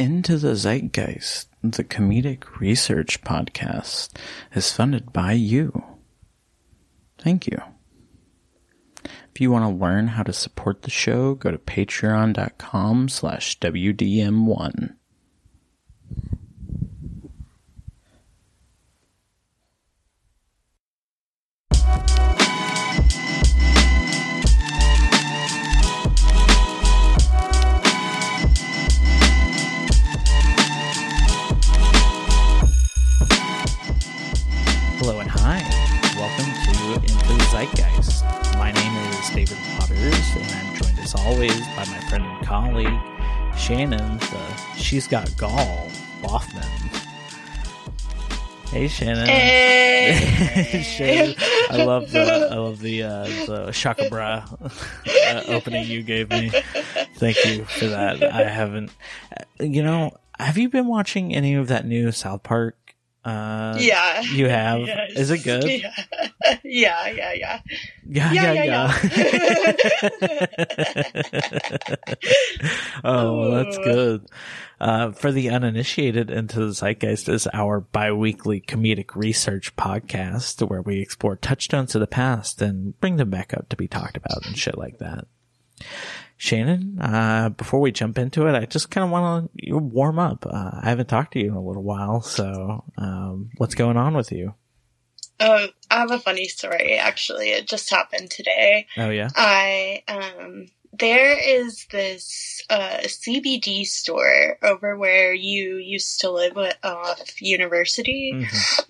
Into the Zeitgeist, the comedic research podcast, is funded by you. Thank you. If you want to learn how to support the show, go to patreon.com slash WDM1. As always by my friend and colleague, Shannon, the She's Got Gall Boffman. Hey Shannon. Hey. Shannon, I love the I love the uh, the shaka bra uh, opening you gave me. Thank you for that. I haven't, you know, have you been watching any of that new South Park? Uh, yeah. you have. Yes. Is it good? Yeah. Yeah, yeah, yeah. Yeah, Yeah, yeah, yeah, yeah. oh, well, that's good. Uh, for the uninitiated, Into the Zeitgeist is our bi-weekly comedic research podcast where we explore touchstones of the past and bring them back up to be talked about and shit like that. Shannon, uh, before we jump into it, I just kind of want to warm up. Uh, I haven't talked to you in a little while, so um, what's going on with you? Oh, I have a funny story actually. It just happened today. Oh yeah, I um there is this uh CBD store over where you used to live with, off university Mhm.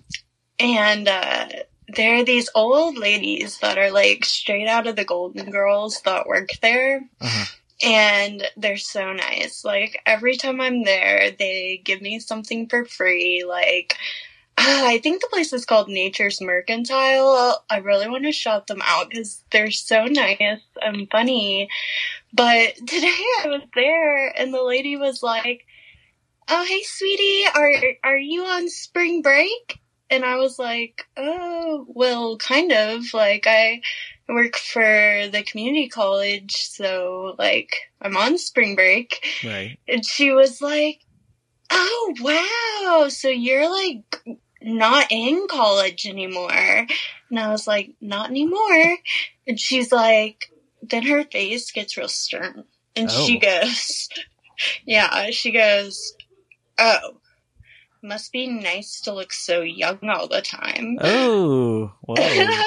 and uh there are these old ladies that are like straight out of the Golden Girls that work there. Uh-huh. and they're so nice. Like every time I'm there, they give me something for free. Like ah, I think the place is called Nature's Mercantile. I really want to shout them out because they're so nice and funny. But today I was there and the lady was like, "Oh, hey, sweetie, are are you on spring break?" And I was like, "Oh, well, kind of. Like I." work for the community college, so like I'm on spring break. right. And she was like, Oh wow, so you're like not in college anymore. And I was like, Not anymore. And she's like, then her face gets real stern. And she Oh. goes, Yeah, she goes, Oh, must be nice to look so young all the time. Oh, whoa,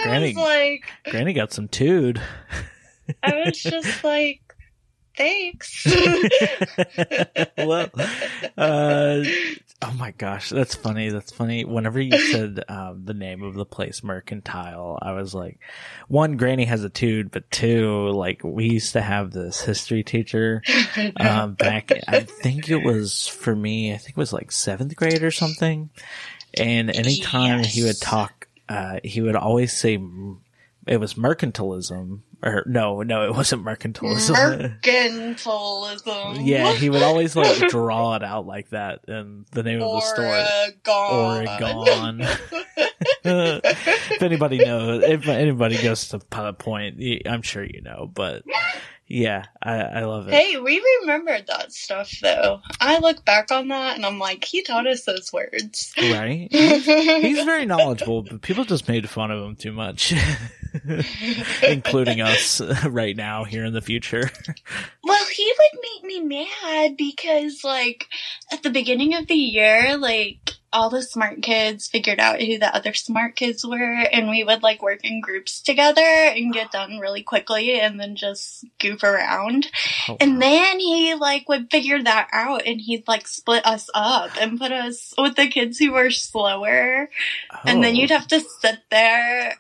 Granny, like, Granny got some tood. I was just like, thanks. well, uh, oh my gosh, that's funny. That's funny. Whenever you said um, the name of the place, Mercantile, I was like, one, Granny has a tood, but two, like we used to have this history teacher um, back. I think it was for me. I think it was like seventh grade or something. And anytime he would talk, uh, he would always say it was mercantilism, or no, no, it wasn't mercantilism. Mercantilism. Yeah, he would always like draw it out like that in the name of the store. Oregon. Oregon. if anybody knows, if anybody goes to Pilot Point, I'm sure you know. But yeah, I, I love it. Hey, we remembered that stuff though. I look back on that and I'm like, he taught us those words. Right? He's very knowledgeable, but people just made fun of him too much, including us right now here in the future. Well, he would make me mad because, like, at the beginning of the year, like, all the smart kids figured out who the other smart kids were, and we would, like, work in groups together and get done really quickly and then just goof around. Oh, And then he, like, would figure that out and he'd, like, split us up and put us with the kids who were slower. And then oh. you'd have to sit there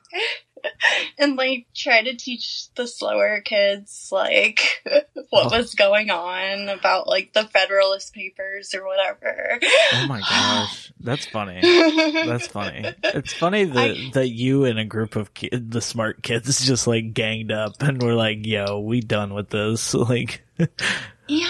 and like try to teach the slower kids like what Oh. was going on about like the Federalist Papers or whatever. Oh my gosh, that's funny. That's funny. It's funny that I- that you and a group of ki- the smart kids just like ganged up and were like, "Yo, we done with this." Like, Yeah,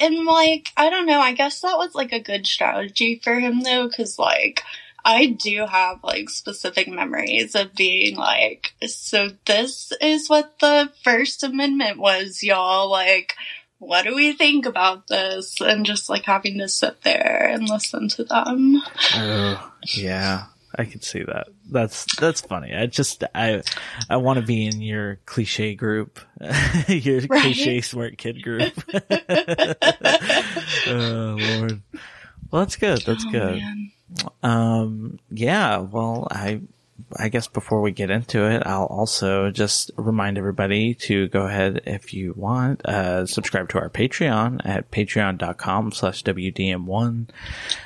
and like I don't know. I guess that was like a good strategy for him though, because like I do have like specific memories of being like, so this is what the First Amendment was, y'all. Like, what do we think about this? And just like having to sit there and listen to them. Oh, yeah. I can see that. That's that's funny. I just I I want to be in your cliche group, your right? cliche smart kid group. oh Lord. Well, that's good. That's oh, good. Man. Um. Yeah. Well, I I guess before we get into it, I'll also just remind everybody to go ahead if you want, uh, subscribe to our Patreon at patreon.com slash WDM1.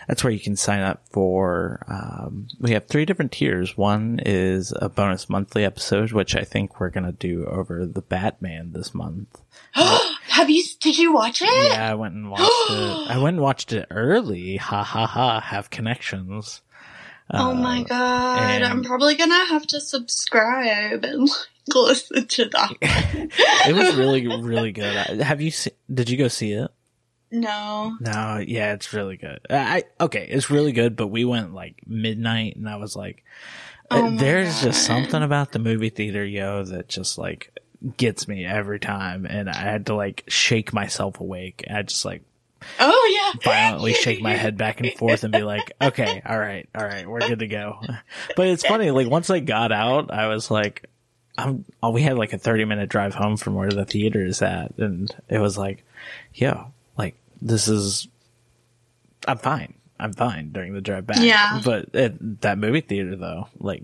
That's where you can sign up for, um, we have three different tiers. One is a bonus monthly episode, which I think we're going to do over the Batman this month. have you, did you watch it? Yeah, I went and watched it. I went and watched it early. Ha ha ha. Have connections oh my uh, god! I'm probably gonna have to subscribe and like, listen to that. it was really, really good. Have you? Se- did you go see it? No. No. Yeah, it's really good. I okay, it's really good. But we went like midnight, and I was like, oh uh, "There's god. just something about the movie theater, yo, that just like." Gets me every time and I had to like shake myself awake. I just like Oh yeah. Violently shake my head back and forth and be like, okay, all right, all right, we're good to go. But it's funny, like once I got out, I was like, I'm, oh, we had like a 30 minute drive home from where the theater is at. And it was like, yeah, like this is, I'm fine. I'm fine during the drive back. Yeah. But at that movie theater though, like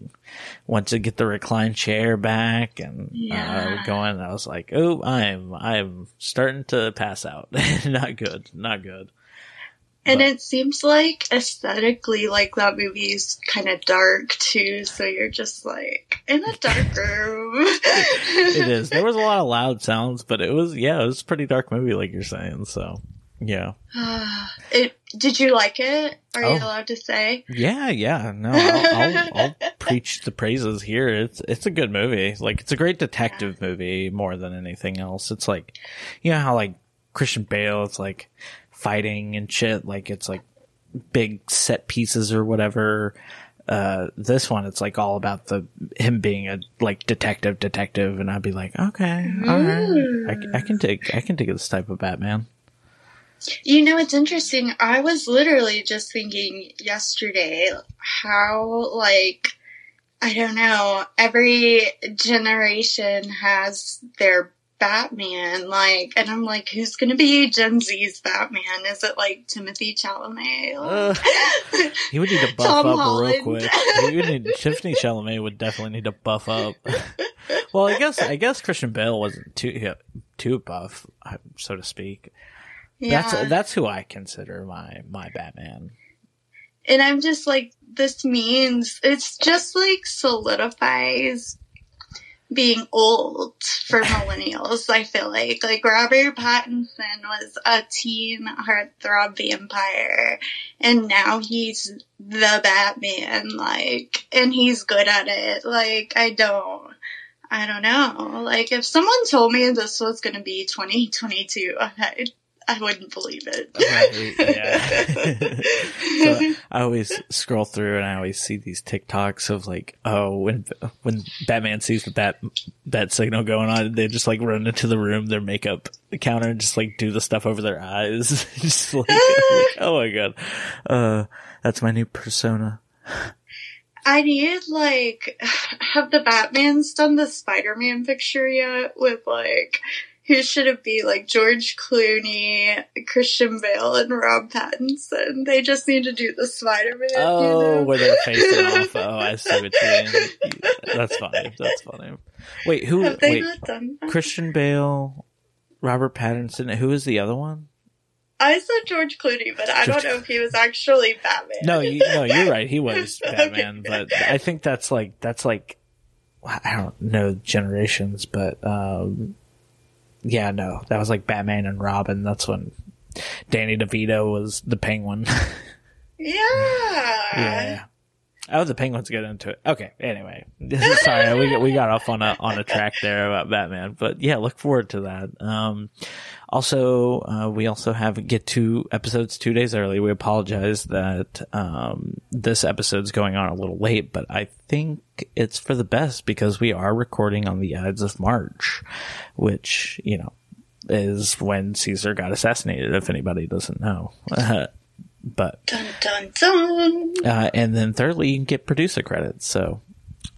once I get the recline chair back and uh, yeah. uh, going, I was like, oh, I'm, I'm starting to pass out. not good. Not good. And but. it seems like aesthetically, like that movie is kind of dark too. So you're just like in a dark room. it is. There was a lot of loud sounds, but it was, yeah, it was a pretty dark movie, like you're saying. So yeah. it. Did you like it? Are oh. you allowed to say? Yeah, yeah. No, I'll, I'll, I'll, preach the praises here. It's it's a good movie. Like it's a great detective yeah. movie more than anything else. It's like, you know how like Christian Bale, it's like fighting and shit. Like it's like big set pieces or whatever. Uh, this one, it's like all about the him being a like detective, detective, and I'd be like, okay, all right, I, I can take I can take this type of Batman. You know, it's interesting. I was literally just thinking yesterday how, like, I don't know, every generation has their Batman, like, and I'm like, who's gonna be Gen Z's Batman? Is it like Timothée Chalamet? Uh, he would need to buff Tom up Holland. real quick. He would need, Tiffany Chalamet would definitely need to buff up. well, I guess I guess Christian Bale wasn't too too buff, so to speak. Yeah. That's that's who I consider my my Batman. And I'm just like this means it's just like solidifies being old for millennials, I feel like. Like Robert Pattinson was a teen heartthrob vampire and now he's the Batman, like and he's good at it. Like I don't I don't know. Like if someone told me this was gonna be 2022, I'd I wouldn't believe it. yeah. so I always scroll through and I always see these TikToks of like, oh, when when Batman sees the bat bat signal going on, they just like run into the room, their makeup counter, and just like do the stuff over their eyes. just like, like, oh my god, uh, that's my new persona. I need like, have the Batman's done the Spider-Man picture yet with like who should it be? Like George Clooney, Christian Bale, and Rob Pattinson. They just need to do the Spider Man. Oh, you know? where they're facing off. Oh, I see what you mean. That's funny. That's funny. Wait, who? Have they wait, not done that? Christian Bale, Robert Pattinson. Who is the other one? I said George Clooney, but I don't know if he was actually Batman. No, you, no, you're right. He was Batman, okay. but I think that's like that's like I don't know generations, but um, yeah, no, that was like Batman and Robin. That's when Danny DeVito was the Penguin. yeah. Yeah. Oh, the Penguins get into it. Okay. Anyway, sorry, we we got off on a on a track there about Batman, but yeah, look forward to that. Um, also, uh, we also have get two episodes two days early. We apologize that um, this episode's going on a little late, but I think it's for the best because we are recording on the Ides of March, which you know is when Caesar got assassinated. If anybody doesn't know, but dun dun dun. Uh, and then thirdly, you can get producer credits. So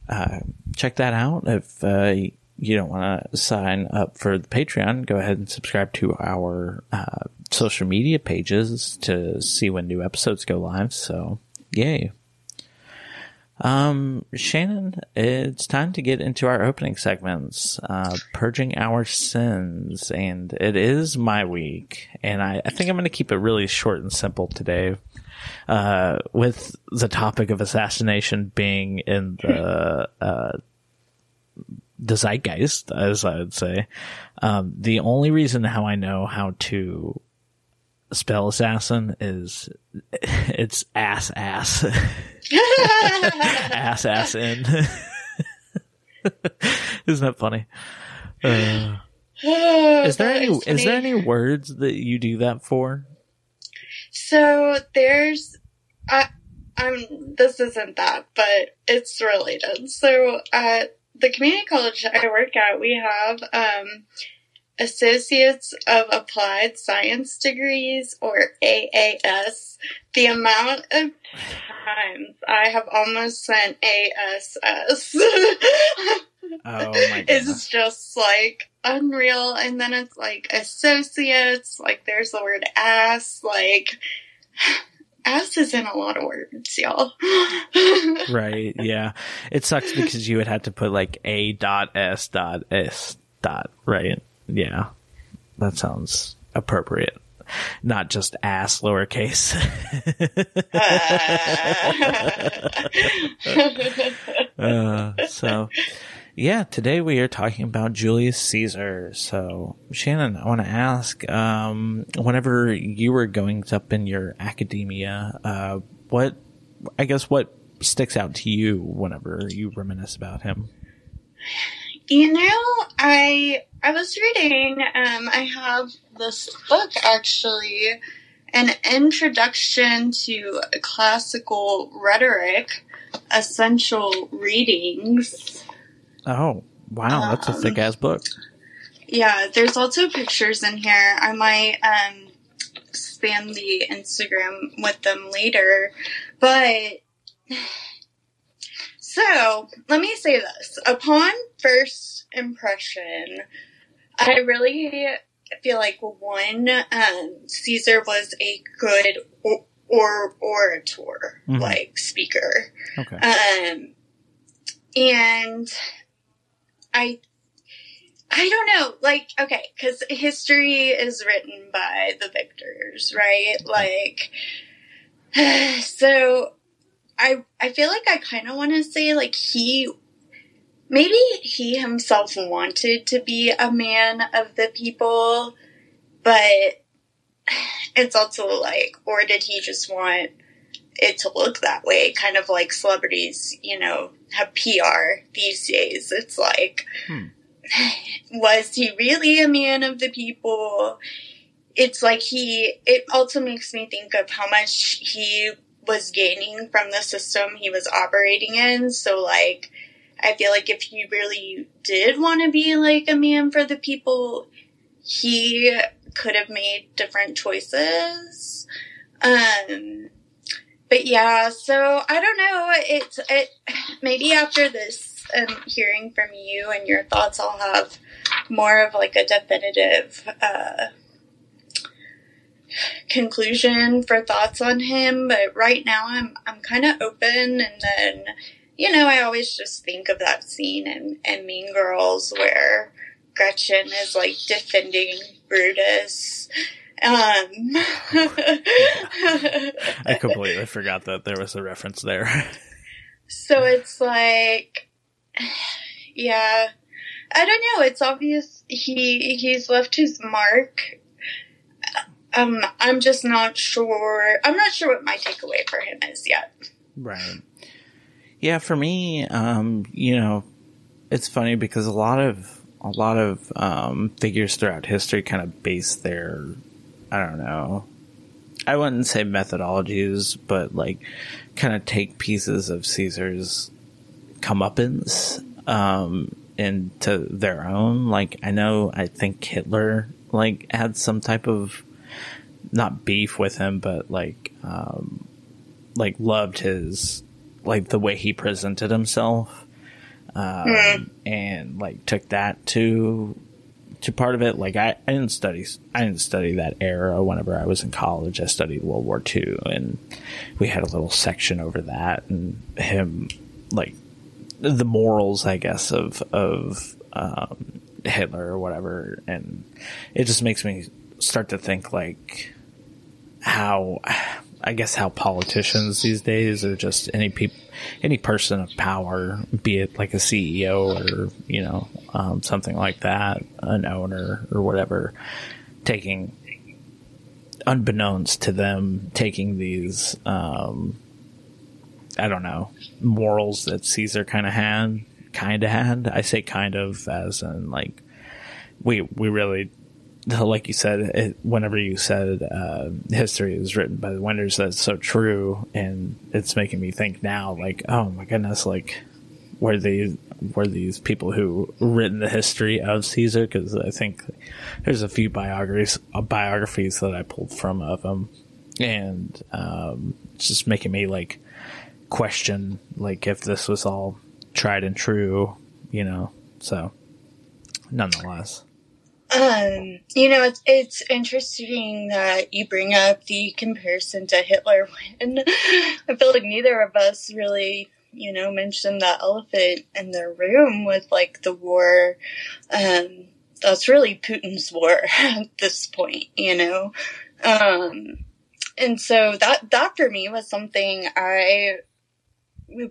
uh, check that out. If uh, you don't want to sign up for the Patreon, go ahead and subscribe to our uh, social media pages to see when new episodes go live. So, yay. Um, Shannon, it's time to get into our opening segments, uh, purging our sins, and it is my week, and I, I think I'm going to keep it really short and simple today, uh, with the topic of assassination being in the, uh, the zeitgeist, as I would say. Um, the only reason how I know how to spell assassin is it's ass ass ass ass in. Isn't that funny? Uh, is there any is there any words that you do that for? So there's I I'm this isn't that, but it's related. So at the community college I work at, we have um Associates of Applied Science degrees, or AAS, the amount of times I have almost sent ASS oh is just like unreal. And then it's like associates, like there's the word ass, like ass is in a lot of words, y'all. right, yeah. It sucks because you would have to put like A dot S dot S dot, right? Yeah, that sounds appropriate. Not just ass lowercase. uh, so, yeah, today we are talking about Julius Caesar. So, Shannon, I want to ask, um, whenever you were going up in your academia, uh, what, I guess, what sticks out to you whenever you reminisce about him? You know, I I was reading. Um, I have this book actually, an introduction to classical rhetoric, essential readings. Oh wow, that's a thick ass book. Yeah, there's also pictures in here. I might um, spam the Instagram with them later, but so let me say this. Upon first impression, I really feel like one, um, Caesar was a good or, or orator, Mhm. like speaker. Okay. Um, and I, I don't know, like, okay, because history is written by the victors, right? Like, so I, I feel like I kind of want to say, like, he, maybe he himself wanted to be a man of the people, but it's also like, or did he just want it to look that way? Kind of like celebrities, you know, have PR these days. It's like, Hmm. was he really a man of the people? It's like he, it also makes me think of how much he was gaining from the system he was operating in. So, like, I feel like if he really did want to be like a man for the people, he could have made different choices. Um, but yeah, so I don't know. It's it maybe after this um, hearing from you and your thoughts, I'll have more of like a definitive uh, conclusion for thoughts on him. But right now, I'm I'm kind of open, and then you know, I always just think of that scene in, in Mean Girls where Gretchen is like defending Brutus. Um, I completely forgot that there was a reference there. so it's like, yeah, I don't know. It's obvious he he's left his mark. Um, I'm just not sure. I'm not sure what my takeaway for him is yet. Right. Yeah, for me, um, you know, it's funny because a lot of a lot of um, figures throughout history kind of base their, I don't know, I wouldn't say methodologies, but like kind of take pieces of Caesar's comeuppance um, into their own. Like I know, I think Hitler like had some type of not beef with him, but like um, like loved his like the way he presented himself, um, mm. and like took that to to part of it. Like I, I didn't study I didn't study that era whenever I was in college. I studied World War II, and we had a little section over that and him like the morals, I guess, of of um, Hitler or whatever, and it just makes me start to think like how I guess how politicians these days are just any people, any person of power, be it like a CEO or you know um, something like that, an owner or whatever, taking unbeknownst to them, taking these um, I don't know morals that Caesar kind of had, kind of had. I say kind of as in like we we really like you said, it, whenever you said uh, history is written by the winners, that's so true, and it's making me think now, like, oh my goodness, like, were these were these people who written the history of Caesar? Because I think there's a few biographies uh, biographies that I pulled from of him, and um, it's just making me like question, like, if this was all tried and true, you know. So, nonetheless. Um, you know, it's it's interesting that you bring up the comparison to Hitler when I feel like neither of us really, you know, mentioned that elephant in the room with like the war. Um, that's really Putin's war at this point, you know. Um, and so that that for me was something I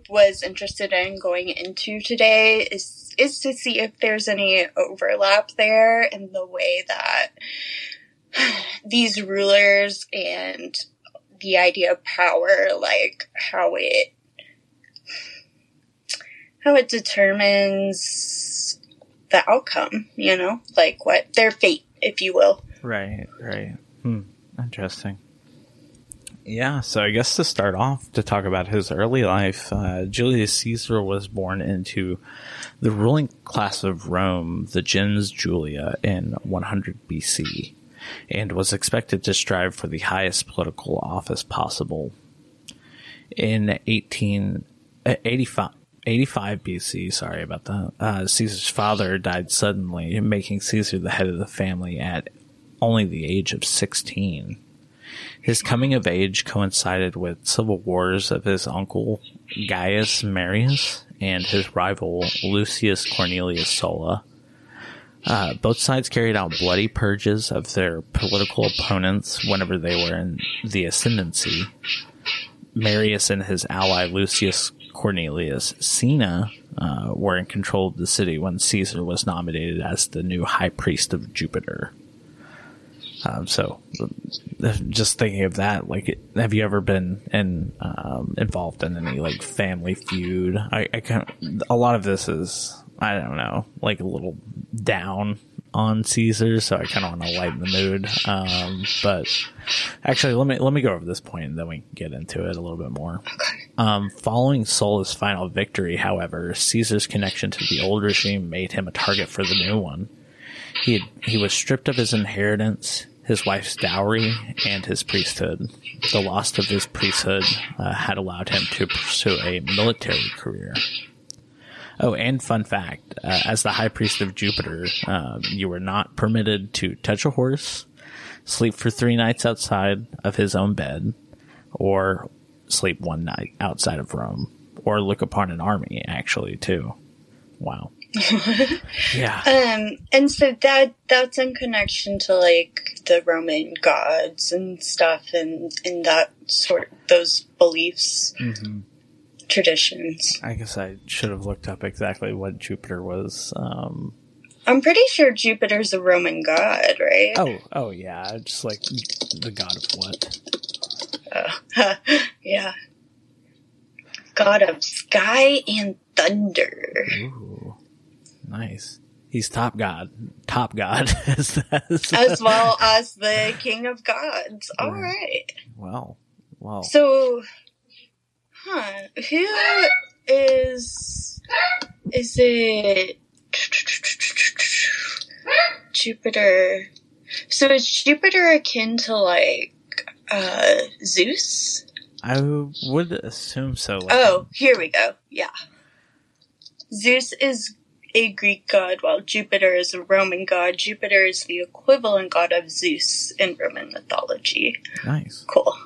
was interested in going into today is is to see if there's any overlap there in the way that these rulers and the idea of power, like how it how it determines the outcome, you know, like what their fate, if you will. Right, right. Hmm. Interesting. Yeah, so I guess to start off, to talk about his early life, uh, Julius Caesar was born into the ruling class of Rome, the gens Julia, in 100 BC, and was expected to strive for the highest political office possible. In 1885, 85 BC, sorry about that, uh, Caesar's father died suddenly, making Caesar the head of the family at only the age of 16. His coming of age coincided with civil wars of his uncle Gaius Marius and his rival Lucius Cornelius Sulla. Uh, both sides carried out bloody purges of their political opponents whenever they were in the ascendancy. Marius and his ally Lucius Cornelius Cinna uh, were in control of the city when Caesar was nominated as the new high priest of Jupiter. Um, so, just thinking of that, like, have you ever been in um, involved in any like family feud? I, I kind a lot of this is I don't know, like a little down on Caesar, so I kind of want to lighten the mood. Um, but actually, let me let me go over this point, and then we can get into it a little bit more. Um, following Sulla's final victory, however, Caesar's connection to the old regime made him a target for the new one. He had, he was stripped of his inheritance his wife's dowry and his priesthood. The loss of his priesthood uh, had allowed him to pursue a military career. Oh, and fun fact: uh, as the high priest of Jupiter, um, you were not permitted to touch a horse, sleep for three nights outside of his own bed, or sleep one night outside of Rome, or look upon an army. Actually, too. Wow. yeah. Um, and so that that's in connection to like the Roman gods and stuff, and and that sort those beliefs, mm-hmm. traditions. I guess I should have looked up exactly what Jupiter was. Um, I'm pretty sure Jupiter's a Roman god, right? Oh, oh yeah, just like the god of what? Uh, yeah, god of sky and thunder. Ooh. Nice. He's top god. Top god. as, as well as the king of gods. All right. Well, well. So, huh? Who is? Is it Jupiter? So is Jupiter akin to like uh Zeus? I would assume so. Like, Oh, here we go. Yeah. Zeus is a Greek god, while Jupiter is a Roman god. Jupiter is the equivalent god of Zeus in Roman mythology. nice. Cool.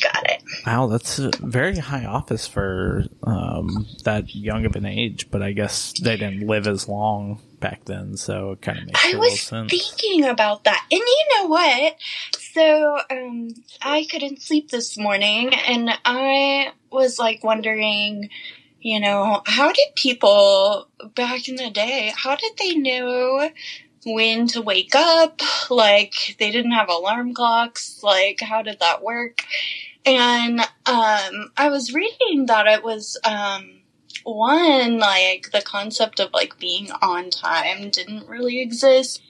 Got it. Wow, that's a very high office for um, that young of an age, but I guess they didn't live as long back then, so it kind of makes I was sense. thinking about that. And you know what? So, um, I couldn't sleep this morning and I was like wondering, you know, how did people back in the day, how did they know when to wake up? Like, they didn't have alarm clocks. Like, how did that work? And, um, I was reading that it was, um, one, like the concept of like being on time didn't really exist.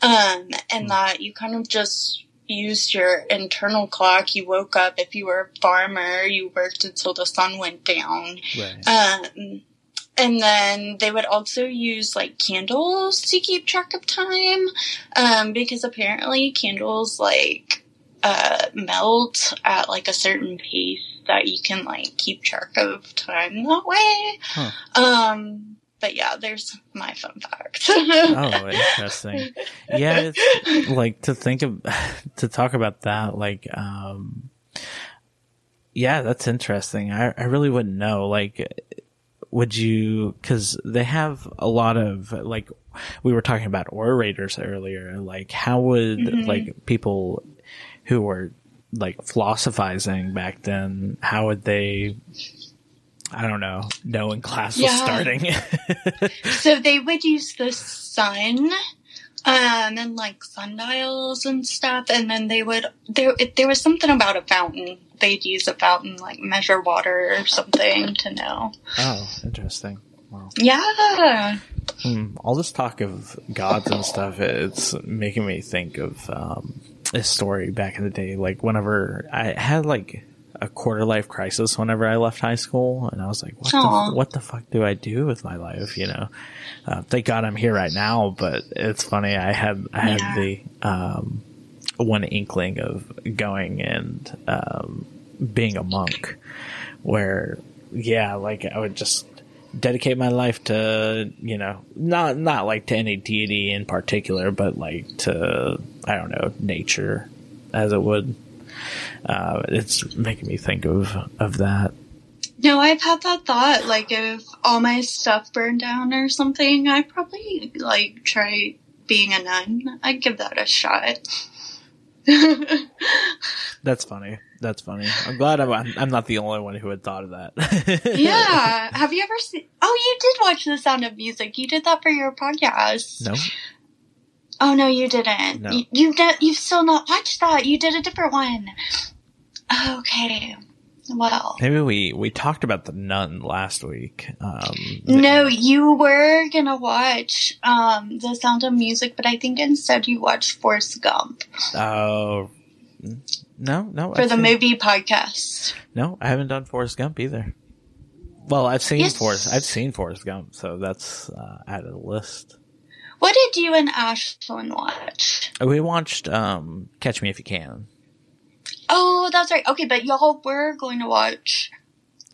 Um, and that you kind of just used your internal clock. You woke up if you were a farmer, you worked until the sun went down. Right. Um, and then they would also use like candles to keep track of time, um, because apparently candles like uh, melt at like a certain pace that you can like keep track of time that way. Huh. Um, but yeah, there's my fun fact. oh, interesting. Yeah, it's like to think of to talk about that. Like, um, yeah, that's interesting. I I really wouldn't know. Like, would you? Because they have a lot of like we were talking about orators earlier. Like, how would Mhm. like people who were like philosophizing back then? How would they? I don't know. Know when class was starting. So they would use the sun, um, and like sundials and stuff, and then they would there. There was something about a fountain. They'd use a fountain, like measure water or something to know. oh, interesting. Wow. Yeah. Hmm, all this talk of gods and stuff, it's making me think of um, a story back in the day. Like whenever I had like a quarter life crisis whenever I left high school, and I was like, "What the what the fuck do I do with my life?" You know. Uh, thank God I'm here right now, but it's funny. I had I had Yeah. the um, one inkling of going and um, being a monk, where yeah, like I would just dedicate my life to you know not not like to any deity in particular, but like to I don't know nature as it would. Uh, it's making me think of of that. No, I've had that thought. Like, if all my stuff burned down or something, I'd probably like try being a nun. I'd give that a shot. That's funny. That's funny. I'm glad I'm I'm not the only one who had thought of that. yeah. Have you ever seen? Oh, you did watch The Sound of Music. You did that for your podcast. No. Oh no, you didn't. No. You, you've not, you've still not watched that. You did a different one. Okay. Well. Maybe we we talked about the nun last week. Um, No, you were gonna watch um The Sound of Music, but I think instead you watched Forrest Gump Oh. no, no. for I've the seen- movie podcast. No, I haven't done Forrest Gump either. Well, I've seen Yes. Forrest. I've seen Forrest Gump, so that's uh, added a list. What did you and Ashlyn watch? We watched um, Catch Me If You Can. Oh, that's right. Okay, but y'all were going to watch.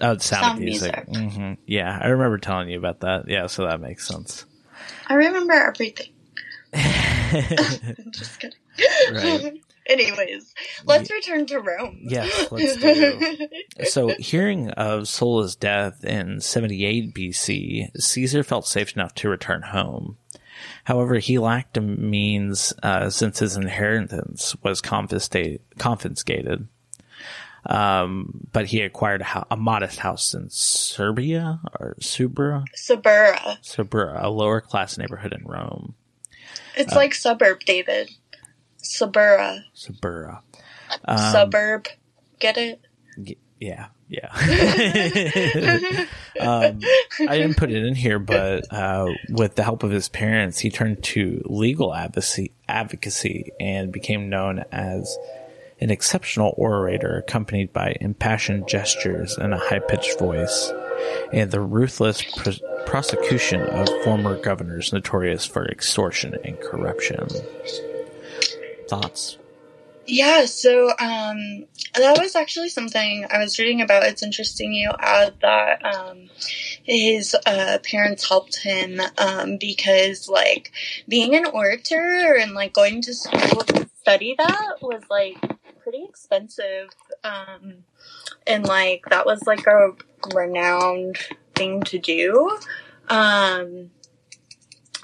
Oh, the sound, Sound of music. Music. hmm Yeah, I remember telling you about that. Yeah, so that makes sense. I remember everything. Just kidding. Right. Anyways, let's return to Rome. Yes, let's do. so, hearing of Sulla's death in 78 BC, Caesar felt safe enough to return home. However, he lacked a means uh, since his inheritance was confiscated. Um, but he acquired a, hou- a modest house in Serbia or Subra, Suburra. Subra, a lower class neighborhood in Rome. It's Uh, like suburb, David. Suburra. Subura. Um, Suburb. Get it? yeah, yeah. um, I didn't put it in here, but uh, with the help of his parents, he turned to legal advocacy, advocacy and became known as an exceptional orator, accompanied by impassioned gestures and a high-pitched voice, and the ruthless pr- prosecution of former governors notorious for extortion and corruption. thoughts? Yeah, so um, that was actually something I was reading about. It's interesting you add that um, his uh, parents helped him um, because, like, being an orator and like going to school to study that was like pretty expensive, um, and like that was like a renowned thing to do. Um,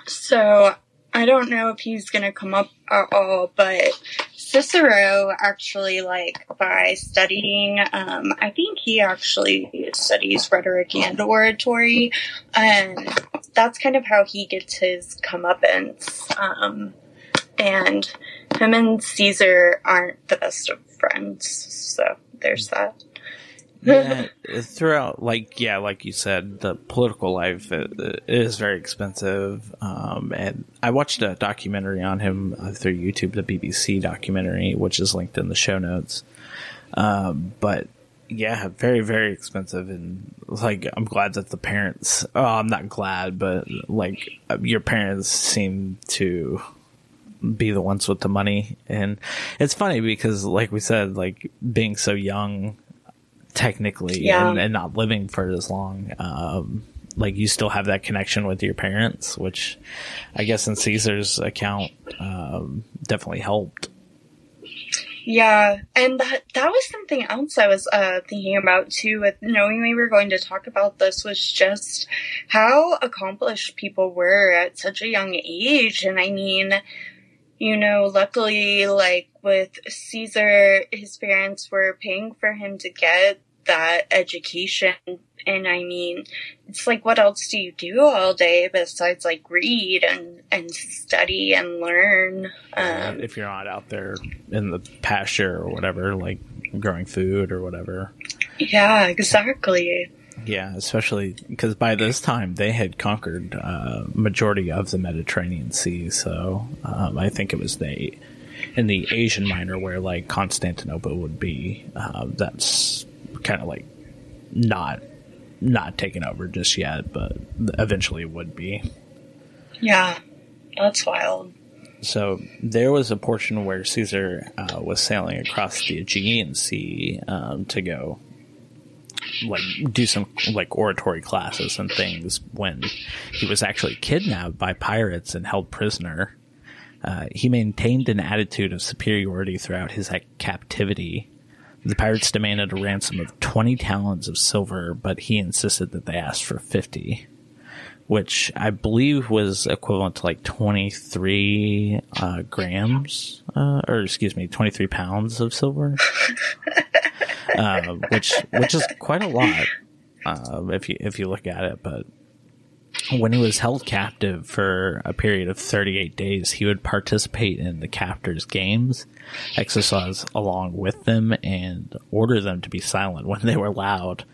so I don't know if he's gonna come up at all, but Cicero actually, like, by studying, um, I think he actually studies rhetoric and oratory, and that's kind of how he gets his comeuppance. Um, and him and Caesar aren't the best of friends, so there's that yeah, throughout, like yeah, like you said, the political life is very expensive. Um, and I watched a documentary on him uh, through YouTube, the BBC documentary, which is linked in the show notes. Um, but yeah, very very expensive, and like I'm glad that the parents. Oh, I'm not glad, but like your parents seem to be the ones with the money and it's funny because like we said like being so young technically yeah. and, and, not living for as long um, like you still have that connection with your parents which i guess in caesar's account um, definitely helped yeah and that that was something else i was uh, thinking about too with knowing we were going to talk about this was just how accomplished people were at such a young age and i mean you know, luckily, like with Caesar, his parents were paying for him to get that education. And I mean, it's like, what else do you do all day besides like read and, and study and learn? Um, if you're not out there in the pasture or whatever, like growing food or whatever. Yeah, exactly. Yeah, especially because by this time they had conquered uh, majority of the Mediterranean Sea. So um, I think it was the in the Asian Minor where like Constantinople would be. Uh, that's kind of like not not taken over just yet, but eventually it would be. Yeah, that's wild. So there was a portion where Caesar uh, was sailing across the Aegean Sea um, to go like do some like oratory classes and things when he was actually kidnapped by pirates and held prisoner. Uh, he maintained an attitude of superiority throughout his captivity the pirates demanded a ransom of 20 talents of silver, but he insisted that they asked for 50, which I believe was equivalent to like 23 uh, grams, uh, or excuse me, 23 pounds of silver, uh, which which is quite a lot uh, if you if you look at it. But when he was held captive for a period of 38 days, he would participate in the captors' games, exercise along with them, and order them to be silent when they were loud.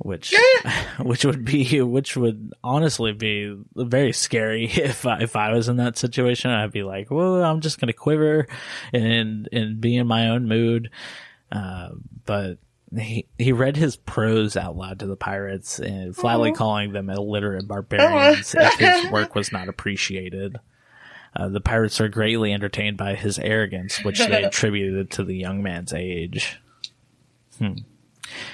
Which, which would be, which would honestly be very scary if I, if I was in that situation. I'd be like, well, I'm just going to quiver and, and be in my own mood. Uh, but he he read his prose out loud to the pirates and flatly calling them illiterate barbarians if his work was not appreciated. Uh, the pirates are greatly entertained by his arrogance, which they attributed to the young man's age. Hmm.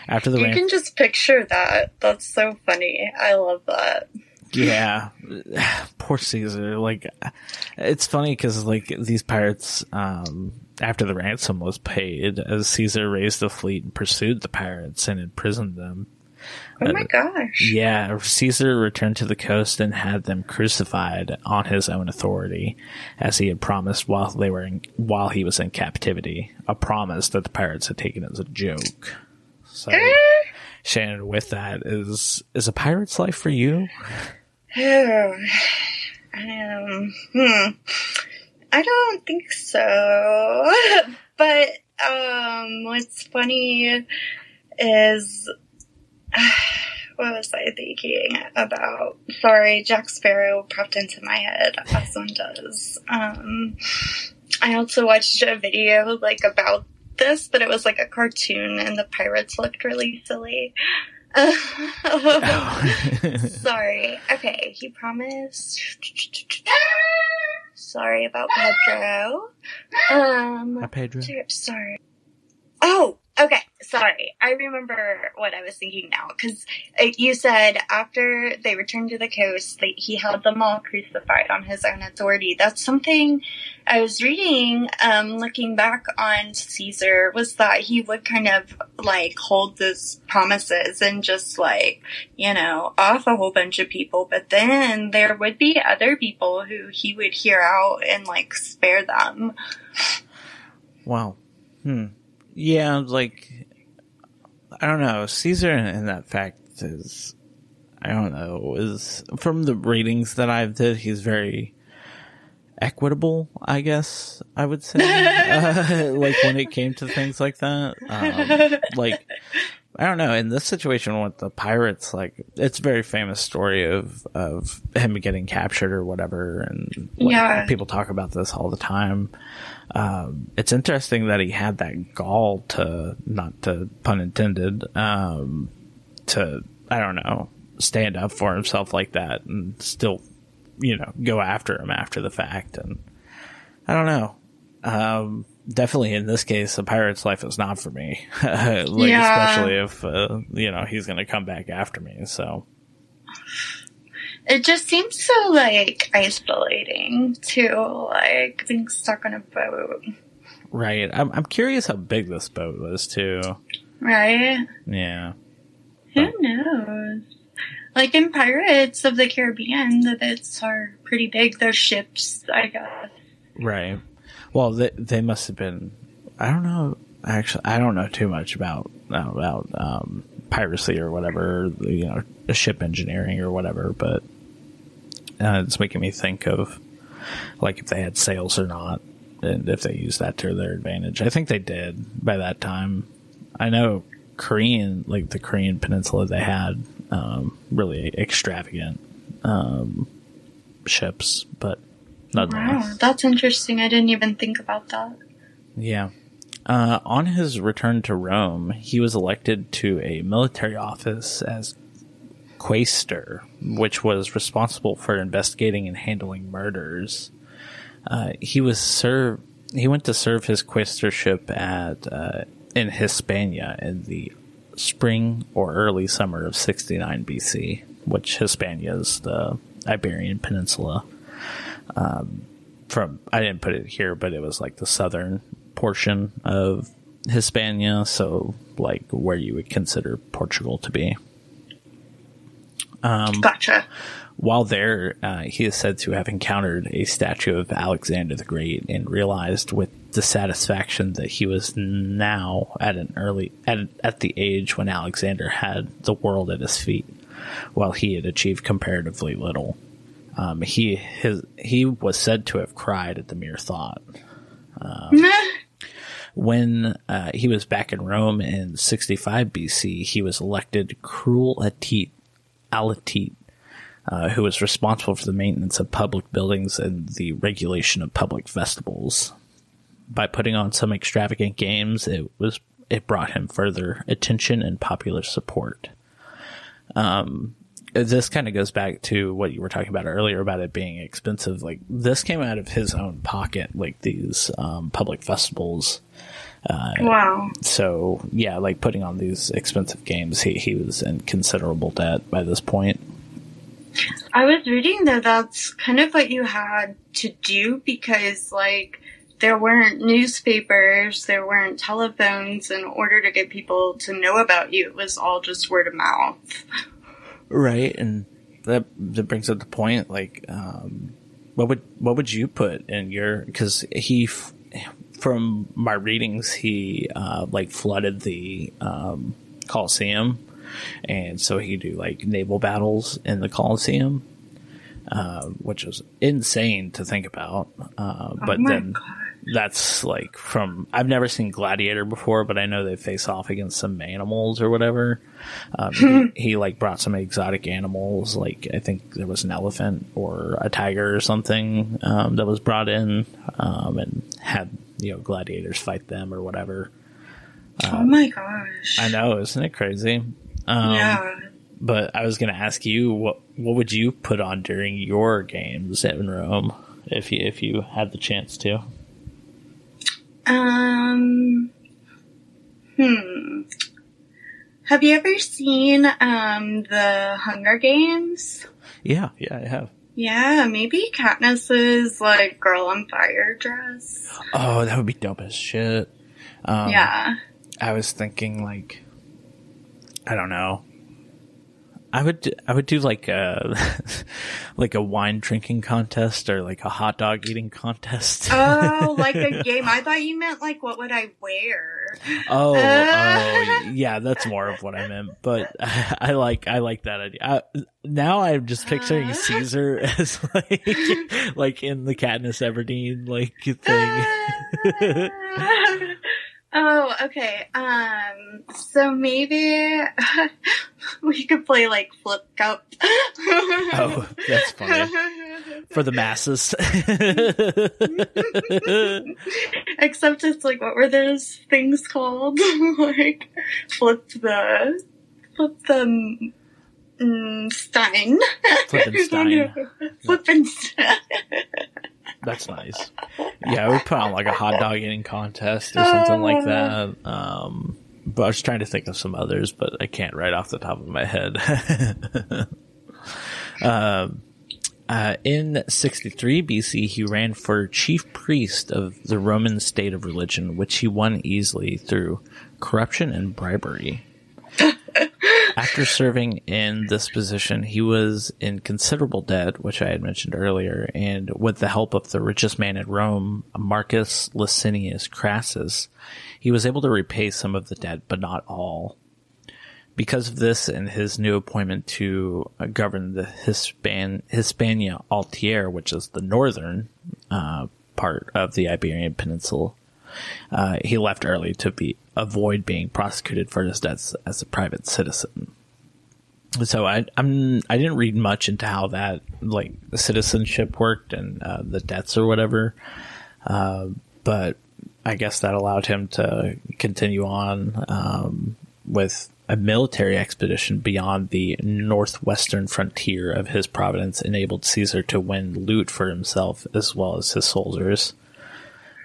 After the you can just picture that. That's so funny. I love that. Yeah, poor Caesar. Like, it's funny because like these pirates, um, after the ransom was paid, as Caesar raised the fleet and pursued the pirates and imprisoned them. Oh my uh, gosh. Yeah, Caesar returned to the coast and had them crucified on his own authority, as he had promised while they were in, while he was in captivity. A promise that the pirates had taken as a joke. So, Shannon, with that, is is a pirate's life for you? Um, hmm. I don't think so. but um, what's funny is what was I thinking about? Sorry, Jack Sparrow popped into my head, as one does. Um, I also watched a video like about this, but it was like a cartoon, and the pirates looked really silly. Sorry. Okay, he promised. Sorry about Pedro. Um, Hi, Pedro. sorry. Oh, okay. Sorry. I remember what I was thinking now because you said after they returned to the coast, he held them all crucified on his own authority. That's something I was reading, um, looking back on Caesar, was that he would kind of like hold those promises and just like, you know, off a whole bunch of people. But then there would be other people who he would hear out and like spare them. Wow. Hmm. Yeah, like I don't know. Caesar in that fact is I don't know, is from the readings that I've did, he's very equitable, I guess I would say. uh, like when it came to things like that. Um, like I don't know. In this situation with the pirates, like it's a very famous story of of him getting captured or whatever, and like, Yeah. people talk about this all the time. Um, it's interesting that he had that gall to not to pun intended um, to I don't know stand up for himself like that and still you know go after him after the fact and I don't know. Um, definitely in this case, a pirate's life is not for me. like, Yeah. especially if uh, you know he's going to come back after me. So It just seems so like isolating too, like being stuck on a boat, right, I'm I'm curious how big this boat was too. right? Yeah, Who knows? Like in Pirates of the Caribbean, the bits are pretty big. Those ships, I guess. right. Well, they they must have been. I don't know. Actually, I don't know too much about about um, piracy or whatever. You know, ship engineering or whatever. But uh, it's making me think of like if they had sails or not, and if they used that to their advantage. I think they did by that time. I know Korean, like the Korean peninsula, they had um, really extravagant um, ships, but. Wow, that's interesting. I didn't even think about that. Yeah. Uh, on his return to Rome, he was elected to a military office as quaestor, which was responsible for investigating and handling murders. Uh, he was served. He went to serve his quaestorship at uh, in Hispania in the spring or early summer of 69 BC, which Hispania is the Iberian Peninsula from I didn't put it here, but it was like the southern portion of Hispania, so like where you would consider Portugal to be. Gotcha. While there, uh, he is said to have encountered a statue of Alexander the Great and realized with dissatisfaction that he was now at an early at, at the age when Alexander had the world at his feet, while he had achieved comparatively little. Um, he his he was said to have cried at the mere thought. When uh, he was back in Rome in 65 BC, he was elected cruel atit, alatit, uh, who was responsible for the maintenance of public buildings and the regulation of public festivals. By putting on some extravagant games, it was it brought him further attention and popular support. Um, this kind of goes back to what you were talking about earlier about it being expensive. Like this came out of his own pocket, like these um, public festivals. Wow. So yeah, like putting on these expensive games, he he was in considerable debt by this point. I was reading that that's kind of what you had to do because, like, there weren't newspapers, there weren't telephones in order to get people to know about you. It was all just word of mouth. Right, and that that brings up the point. Like, um, what would what would you put in your? Because he, f- from my readings, he uh, like flooded the um, Colosseum, and so he do like naval battles in the Colosseum, uh, which was insane to think about. Uh, but oh then God. That's like from I've never seen Gladiator before, but I know they face off against some animals or whatever. Um, he, he like brought some exotic animals, like I think there was an elephant or a tiger or something um, that was brought in, um, and had you know gladiators fight them or whatever. oh my gosh. I know, isn't it crazy? Um, yeah. But I was going to ask you what what would you put on during your games in Rome? if you if you had the chance to. Um. Hmm. Have you ever seen um the Hunger Games? Yeah, yeah, I have. Yeah, maybe Katniss's like girl on fire dress. Oh, that would be dope as shit. Um, yeah. I was thinking like, I don't know. I would do, I would do like a like a wine drinking contest or like a hot dog eating contest. Oh, like a game. I thought you meant like what would I wear? oh, oh, yeah, that's more of what I meant. But I, I like I like that idea. I, now I'm just picturing Uh. Caesar as like like in the Katniss Everdeen like thing. Oh, okay. Um, so maybe we could play like flip cup. Oh, that's funny. For the masses. Except it's like, what were those things called? like, flip the, flip the, mm, Stein. Flippenstein. Flippenstein. That's nice. Yeah, we put on like a hot dog eating contest or something like that. Um, but I was trying to think of some others, but I can't right off the top of my head. um, uh, in 63 BC, he ran for chief priest of the Roman state of religion, which he won easily through corruption and bribery. After serving in this position, he was in considerable debt, which I had mentioned earlier, and with the help of the richest man in Rome, Marcus Licinius Crassus, he was able to repay some of the debt, but not all. Because of this and his new appointment to govern the Hispan- Hispania Altier, which is the northern uh, part of the Iberian Peninsula, uh, he left early to be avoid being prosecuted for his debts as a private citizen. So I I'm I didn't read much into how that like citizenship worked and uh, the debts or whatever, uh, but I guess that allowed him to continue on um, with a military expedition beyond the northwestern frontier of his province, enabled Caesar to win loot for himself as well as his soldiers.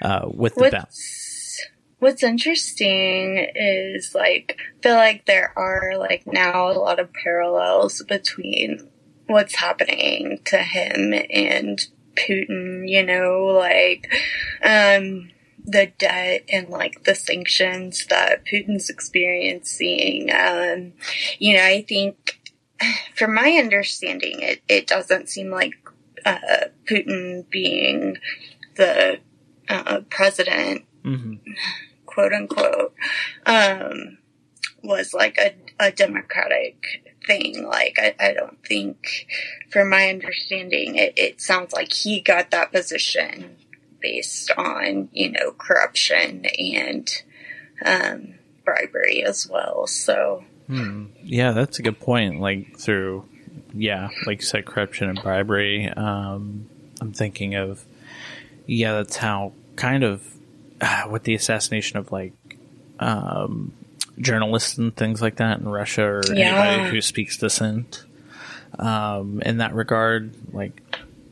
Uh, with the What's, what's interesting is like, I feel like there are like now a lot of parallels between what's happening to him and Putin, you know, like, um, the debt and like the sanctions that Putin's experiencing. Um, you know, I think from my understanding, it, it doesn't seem like, uh, Putin being the, uh, president Mhm. quote unquote, um, was like a, a democratic thing. Like, I, I don't think, from my understanding, it, it sounds like he got that position based on, you know, corruption and, um, bribery as well. So, Hmm. Yeah, that's a good point. Like through, yeah, like you said, corruption and bribery. Um, I'm thinking of, yeah, that's how kind of uh, with the assassination of like um, journalists and things like that in Russia or Yeah. anybody who speaks dissent. Um, in that regard, like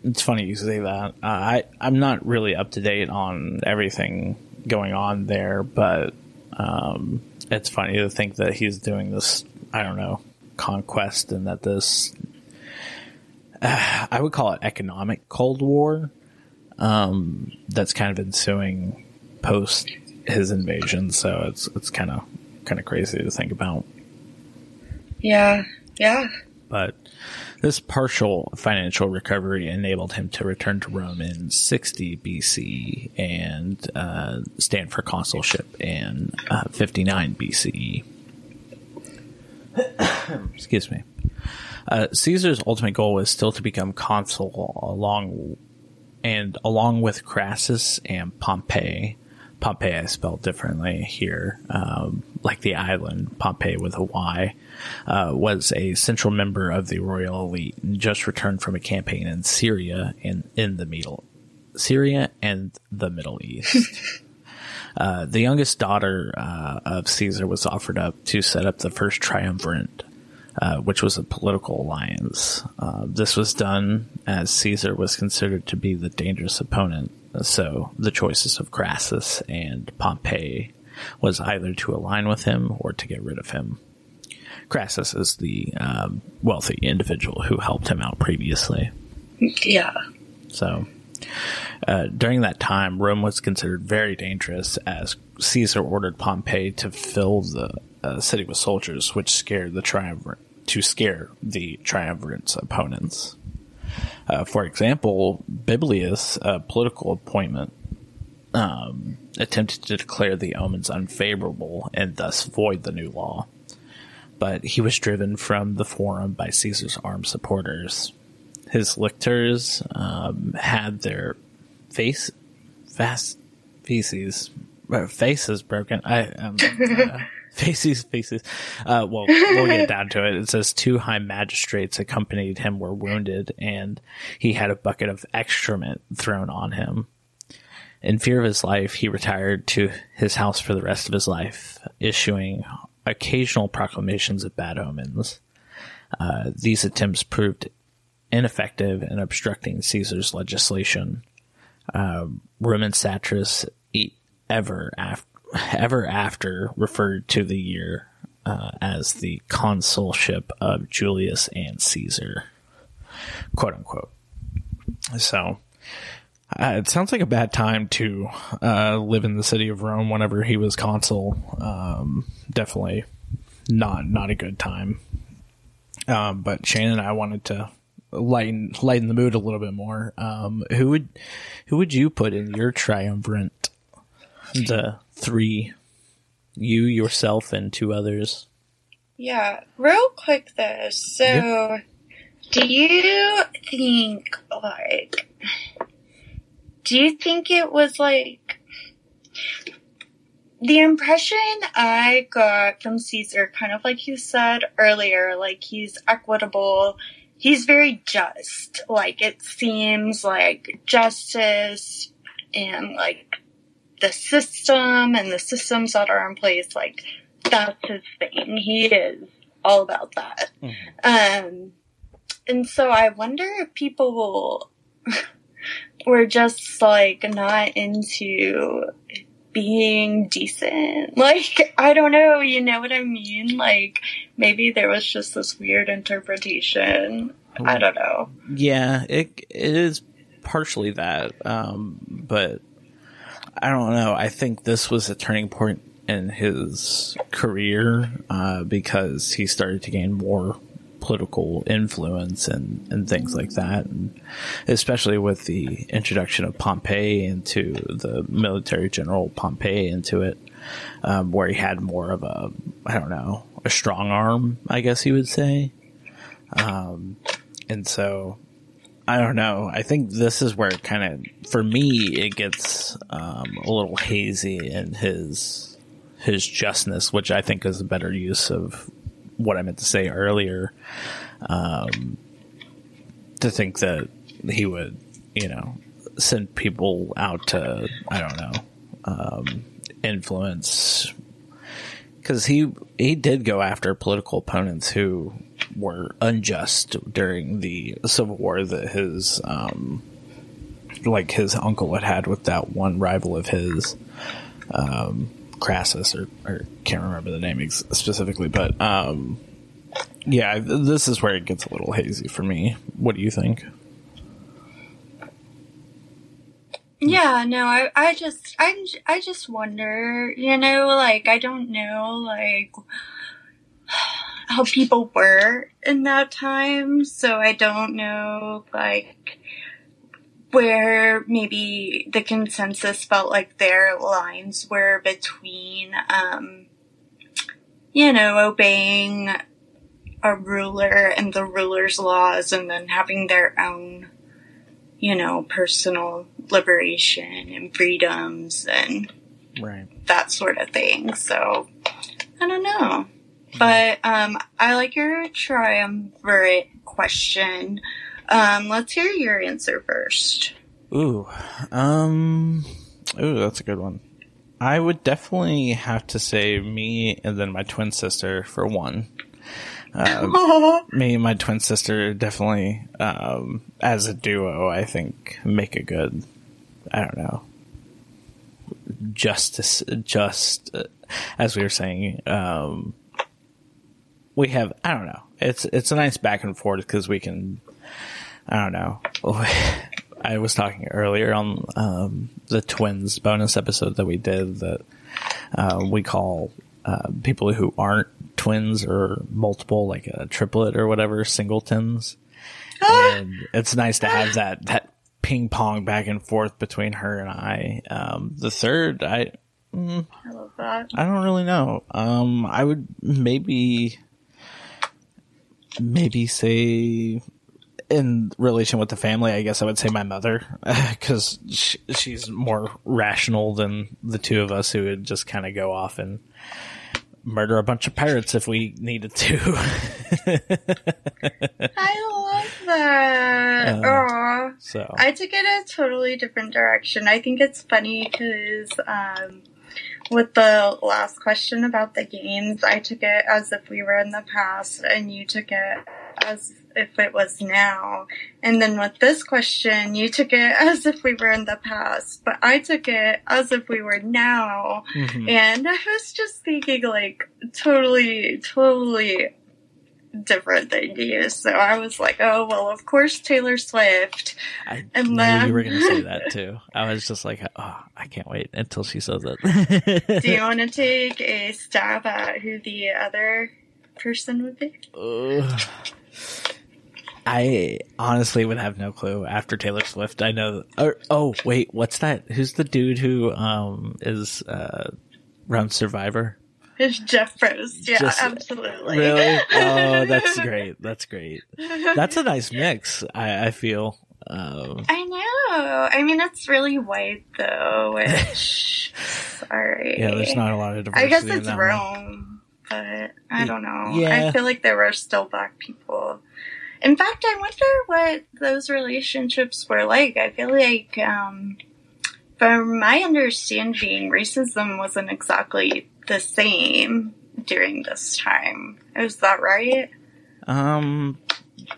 it's funny you say that. Uh, I I'm not really up to date on everything going on there, but um, it's funny to think that he's doing this. I don't know conquest, and that this uh, I would call it economic Cold War. Um, that's kind of ensuing post his invasion, so it's it's kind of kind of crazy to think about. yeah, yeah. But this partial financial recovery enabled him to return to Rome in 60 BC and uh, stand for consulship in uh, 59 BCE. Excuse me. Uh, Caesar's ultimate goal was still to become consul along and along with Crassus and Pompey. Pompey I spelled differently here, um, like the island Pompey with a Y, uh, was a central member of the royal elite and just returned from a campaign in Syria and in the Middle Syria and the Middle East. Uh, the youngest daughter uh, of Caesar was offered up to set up the first triumvirate uh, which was a political alliance. Uh, this was done as Caesar was considered to be the dangerous opponent. So the choices of Crassus and Pompey was either to align with him or to get rid of him. Crassus is the um, wealthy individual who helped him out previously. Yeah. So uh, during that time, Rome was considered very dangerous as Caesar ordered Pompey to fill the uh, city with soldiers, which scared the triumvirate to scare the triumvirate's opponents. Uh, for example, Bibulus, a political appointment, um, attempted to declare the omens unfavorable and thus void the new law. But he was driven from the forum by Caesar's armed supporters. His lictors um, had their face, fast feces, uh, faces broken. I um, uh, faces, faces. Uh, well, we'll get down to it. It says two high magistrates accompanied him were wounded, and he had a bucket of excrement thrown on him. In fear of his life, he retired to his house for the rest of his life, issuing occasional proclamations of bad omens. Uh, these attempts proved ineffective in obstructing Caesar's legislation. Uh, Roman satirists ever after, ever after referred to the year uh, as the consulship of Julius and Caesar, quote unquote. So uh, it sounds like a bad time to uh, live in the city of Rome whenever he was consul. Um, definitely not not a good time. Um, but Shannon and I wanted to lighten lighten the mood a little bit more. Um, who would who would you put in your triumvirate? The three, you yourself and two others. Yeah, real quick though. So, yeah. do you think like? Do you think it was like the impression I got from Caesar, kind of like you said earlier, like he's equitable, he's very just. Like it seems like justice and like the system and the systems that are in place, like that's his thing. He is all about that. Mm-hmm. Um, and so I wonder if people were just like not into being decent. Like, I don't know, you know what I mean? Like, maybe there was just this weird interpretation. I don't know. Yeah, it it is partially that. Um, but I don't know. I think this was a turning point in his career uh, because he started to gain more political influence and, and things like that, and especially with the introduction of Pompey into the military general Pompey into it, um, where he had more of a I don't know a strong arm, I guess you would say, um, and so I don't know. I think this is where it kind of, for me, it gets um, a little hazy in his his justness, which I think is a better use of what I meant to say earlier. Um, to think that he would, you know, send people out to, I don't know, um, influence because he he did go after political opponents who were unjust during the civil war that his um, like his uncle had had with that one rival of his um, Crassus or, or can't remember the name ex- specifically but um, yeah this is where it gets a little hazy for me. What do you think? Yeah no i i just i i just wonder you know like i don't know like how people were in that time, so I don't know, like, where maybe the consensus felt like their lines were between, um, you know, obeying a ruler and the ruler's laws and then having their own, you know, personal liberation and freedoms and right. that sort of thing. So, I don't know. But um, I like your triumvirate question. Um, let's hear your answer first. Ooh, um, ooh, that's a good one. I would definitely have to say me and then my twin sister for one. Uh, me and my twin sister definitely, um, as a duo, I think make a good. I don't know. Justice, just uh, as we were saying, um, we have. I don't know. It's it's a nice back and forth because we can. I don't know. I was talking earlier on um, the twins bonus episode that we did that uh, we call uh, people who aren't twins or multiple, like a triplet or whatever, singletons. and it's nice to have that that ping pong back and forth between her and I. Um, the third, I. Mm, I love that. I don't really know. Um, I would maybe, maybe say in relation with the family, I guess I would say my mother, because she, she's more rational than the two of us who would just kind of go off and murder a bunch of pirates if we needed to. I love that. Uh, so I took it a totally different direction. I think it's funny because um, with the last question about the games, I took it as if we were in the past, and you took it as if it was now. And then with this question, you took it as if we were in the past, but I took it as if we were now. Mm-hmm. And I was just thinking like totally, totally different than you. So I was like, oh, well, of course Taylor Swift. I and then... you were going to say that too. I was just like, oh, I can't wait until she says it. Do you want to take a stab at who the other person would be? Uh, I honestly would have no clue after Taylor Swift. I know. Or, oh wait, what's that? Who's the dude who um is uh runs Survivor? It's Jeff Probst. Yeah, Just, absolutely. Really? Oh, that's great. That's great. That's a nice mix. I, I feel. Um, I know. I mean, it's really white though. Which, sorry. Yeah, there's not a lot of diversity. I guess it's Rome, but I don't know. Yeah. I feel like there were still black people in fact, I wonder what those relationships were like. I feel like, um, from my understanding, racism wasn't exactly the same during this time. Is that right? Um,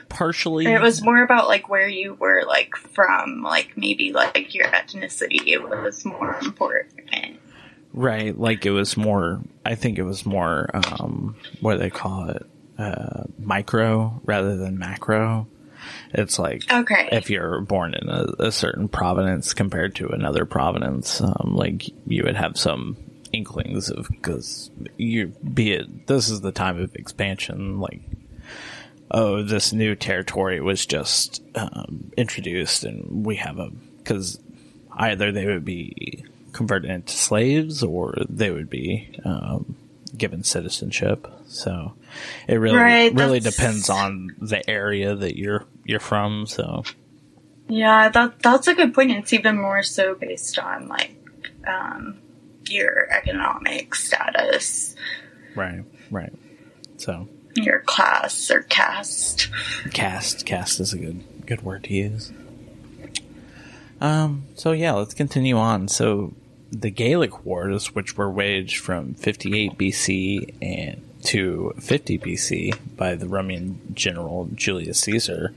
partially. It was more about like where you were like from, like maybe like your ethnicity was more important. Right, like it was more. I think it was more. Um, what do they call it? uh, micro rather than macro. It's like okay. if you're born in a, a certain province compared to another province, um, like you would have some inklings of because you be it this is the time of expansion, like oh this new territory was just um, introduced and we have a because either they would be converted into slaves or they would be um, given citizenship. So it really right, really depends on the area that you're you're from. So yeah, that that's a good point. It's even more so based on like um, your economic status. Right. Right. So your class or caste. Caste. Caste is a good good word to use. Um. So yeah, let's continue on. So the Gaelic Wars, which were waged from 58 BC and to 50 BC by the Roman general Julius Caesar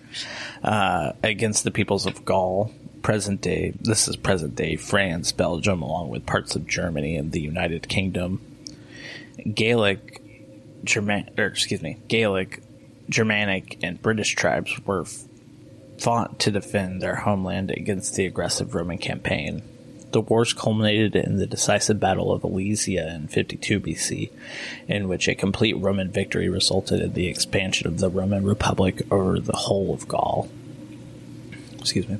uh, against the peoples of Gaul, present day. This is present day France, Belgium, along with parts of Germany and the United Kingdom. Gaelic, German, or excuse me, Gaelic, Germanic, and British tribes were fought to defend their homeland against the aggressive Roman campaign. The wars culminated in the decisive Battle of Alesia in 52 BC, in which a complete Roman victory resulted in the expansion of the Roman Republic over the whole of Gaul. Excuse me.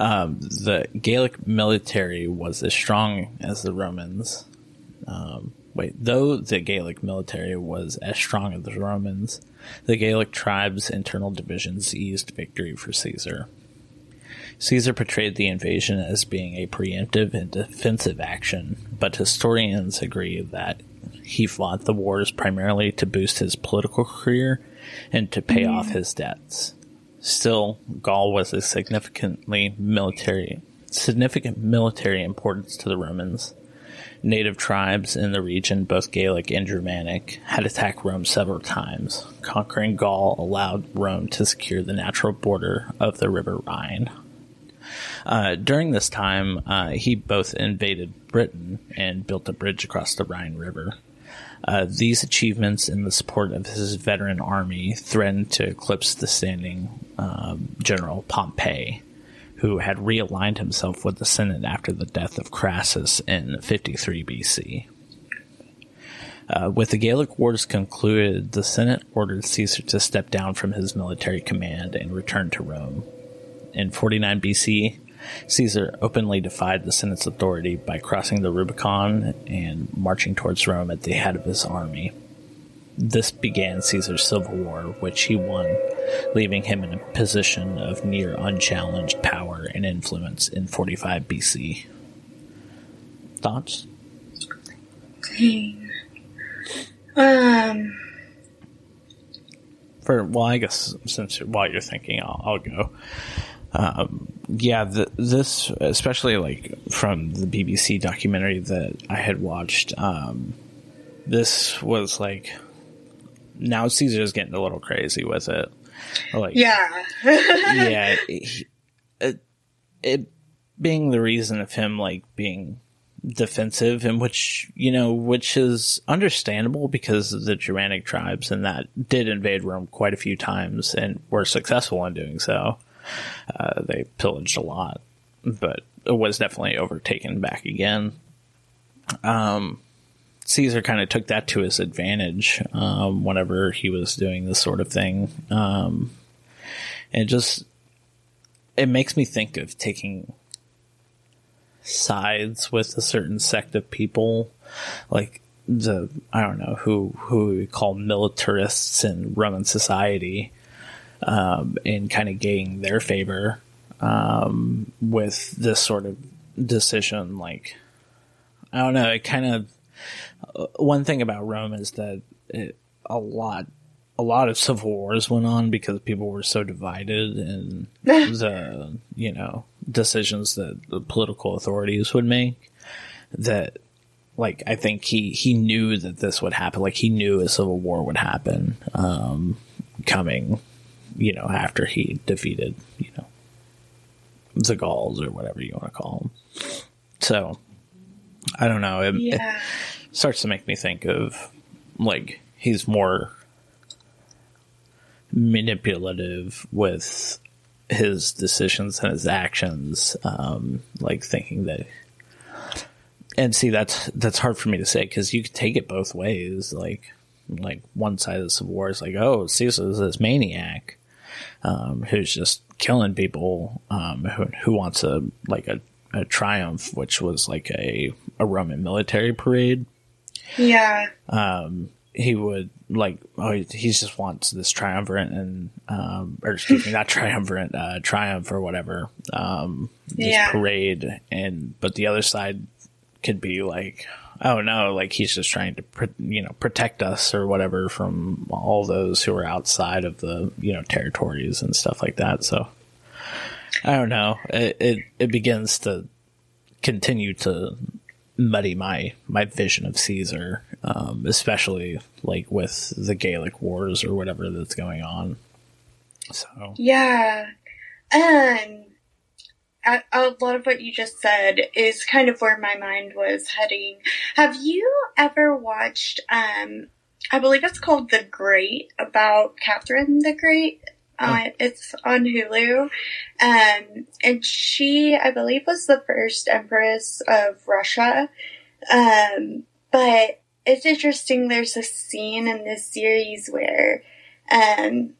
Um, the Gaelic military was as strong as the Romans. Um, wait, though the Gaelic military was as strong as the Romans, the Gaelic tribes' internal divisions eased victory for Caesar. Caesar portrayed the invasion as being a preemptive and defensive action, but historians agree that he fought the wars primarily to boost his political career and to pay mm. off his debts. Still, Gaul was a significantly military significant military importance to the Romans. Native tribes in the region, both Gaelic and Germanic, had attacked Rome several times. Conquering Gaul allowed Rome to secure the natural border of the River Rhine. Uh, during this time, uh, he both invaded Britain and built a bridge across the Rhine River. Uh, these achievements and the support of his veteran army threatened to eclipse the standing um, general Pompey, who had realigned himself with the Senate after the death of Crassus in 53 BC. Uh, with the Gallic Wars concluded, the Senate ordered Caesar to step down from his military command and return to Rome. In 49 BC, Caesar openly defied the Senate's authority by crossing the Rubicon and marching towards Rome at the head of his army. This began Caesar's civil war, which he won, leaving him in a position of near unchallenged power and influence in 45 BC. Thoughts? Um. For well, I guess since while you're thinking, I'll, I'll go. Um, yeah, the, this especially like from the BBC documentary that I had watched. Um, this was like now Caesar's getting a little crazy with it. Like, yeah, yeah, it, it, it being the reason of him like being defensive and which you know which is understandable because the germanic tribes and that did invade rome quite a few times and were successful in doing so uh, they pillaged a lot, but it was definitely overtaken back again. Um, Caesar kind of took that to his advantage um, whenever he was doing this sort of thing. Um, and just, it makes me think of taking sides with a certain sect of people. Like, the I don't know who who we call militarists in Roman society, um, and kind of gaining their favor um, with this sort of decision. Like, I don't know. It kind of uh, one thing about Rome is that it, a lot a lot of civil wars went on because people were so divided and the you know decisions that the political authorities would make that like I think he he knew that this would happen like he knew a civil war would happen um, coming you know, after he defeated, you know, the Gauls or whatever you want to call them. So, I don't know. It, yeah. it starts to make me think of like he's more manipulative with his decisions and his actions, um, like thinking that. And see, that's that's hard for me to say because you could take it both ways. Like, like one side of the Civil War is like, oh, Caesar's this maniac, um, who's just killing people, um, who, who wants a like a, a triumph, which was like a, a Roman military parade. Yeah. Um, he would like, oh, he just wants this triumvirate and, um, or excuse me, not triumvirate, uh, triumph or whatever, um, this yeah. parade. And, but the other side could be like, oh no, like he's just trying to, you know, protect us or whatever from all those who are outside of the, you know, territories and stuff like that. So I don't know. It, it, it begins to continue to muddy my, my vision of Caesar, um, especially like with the Gallic wars or whatever that's going on. So yeah. Um, a, lot of what you just said is kind of where my mind was heading. Have you ever watched, um, I believe it's called The Great, about Catherine the Great? Uh, oh. it's on Hulu. Um, and she, I believe, was the first empress of Russia. Um, but it's interesting. There's a scene in this series where, um,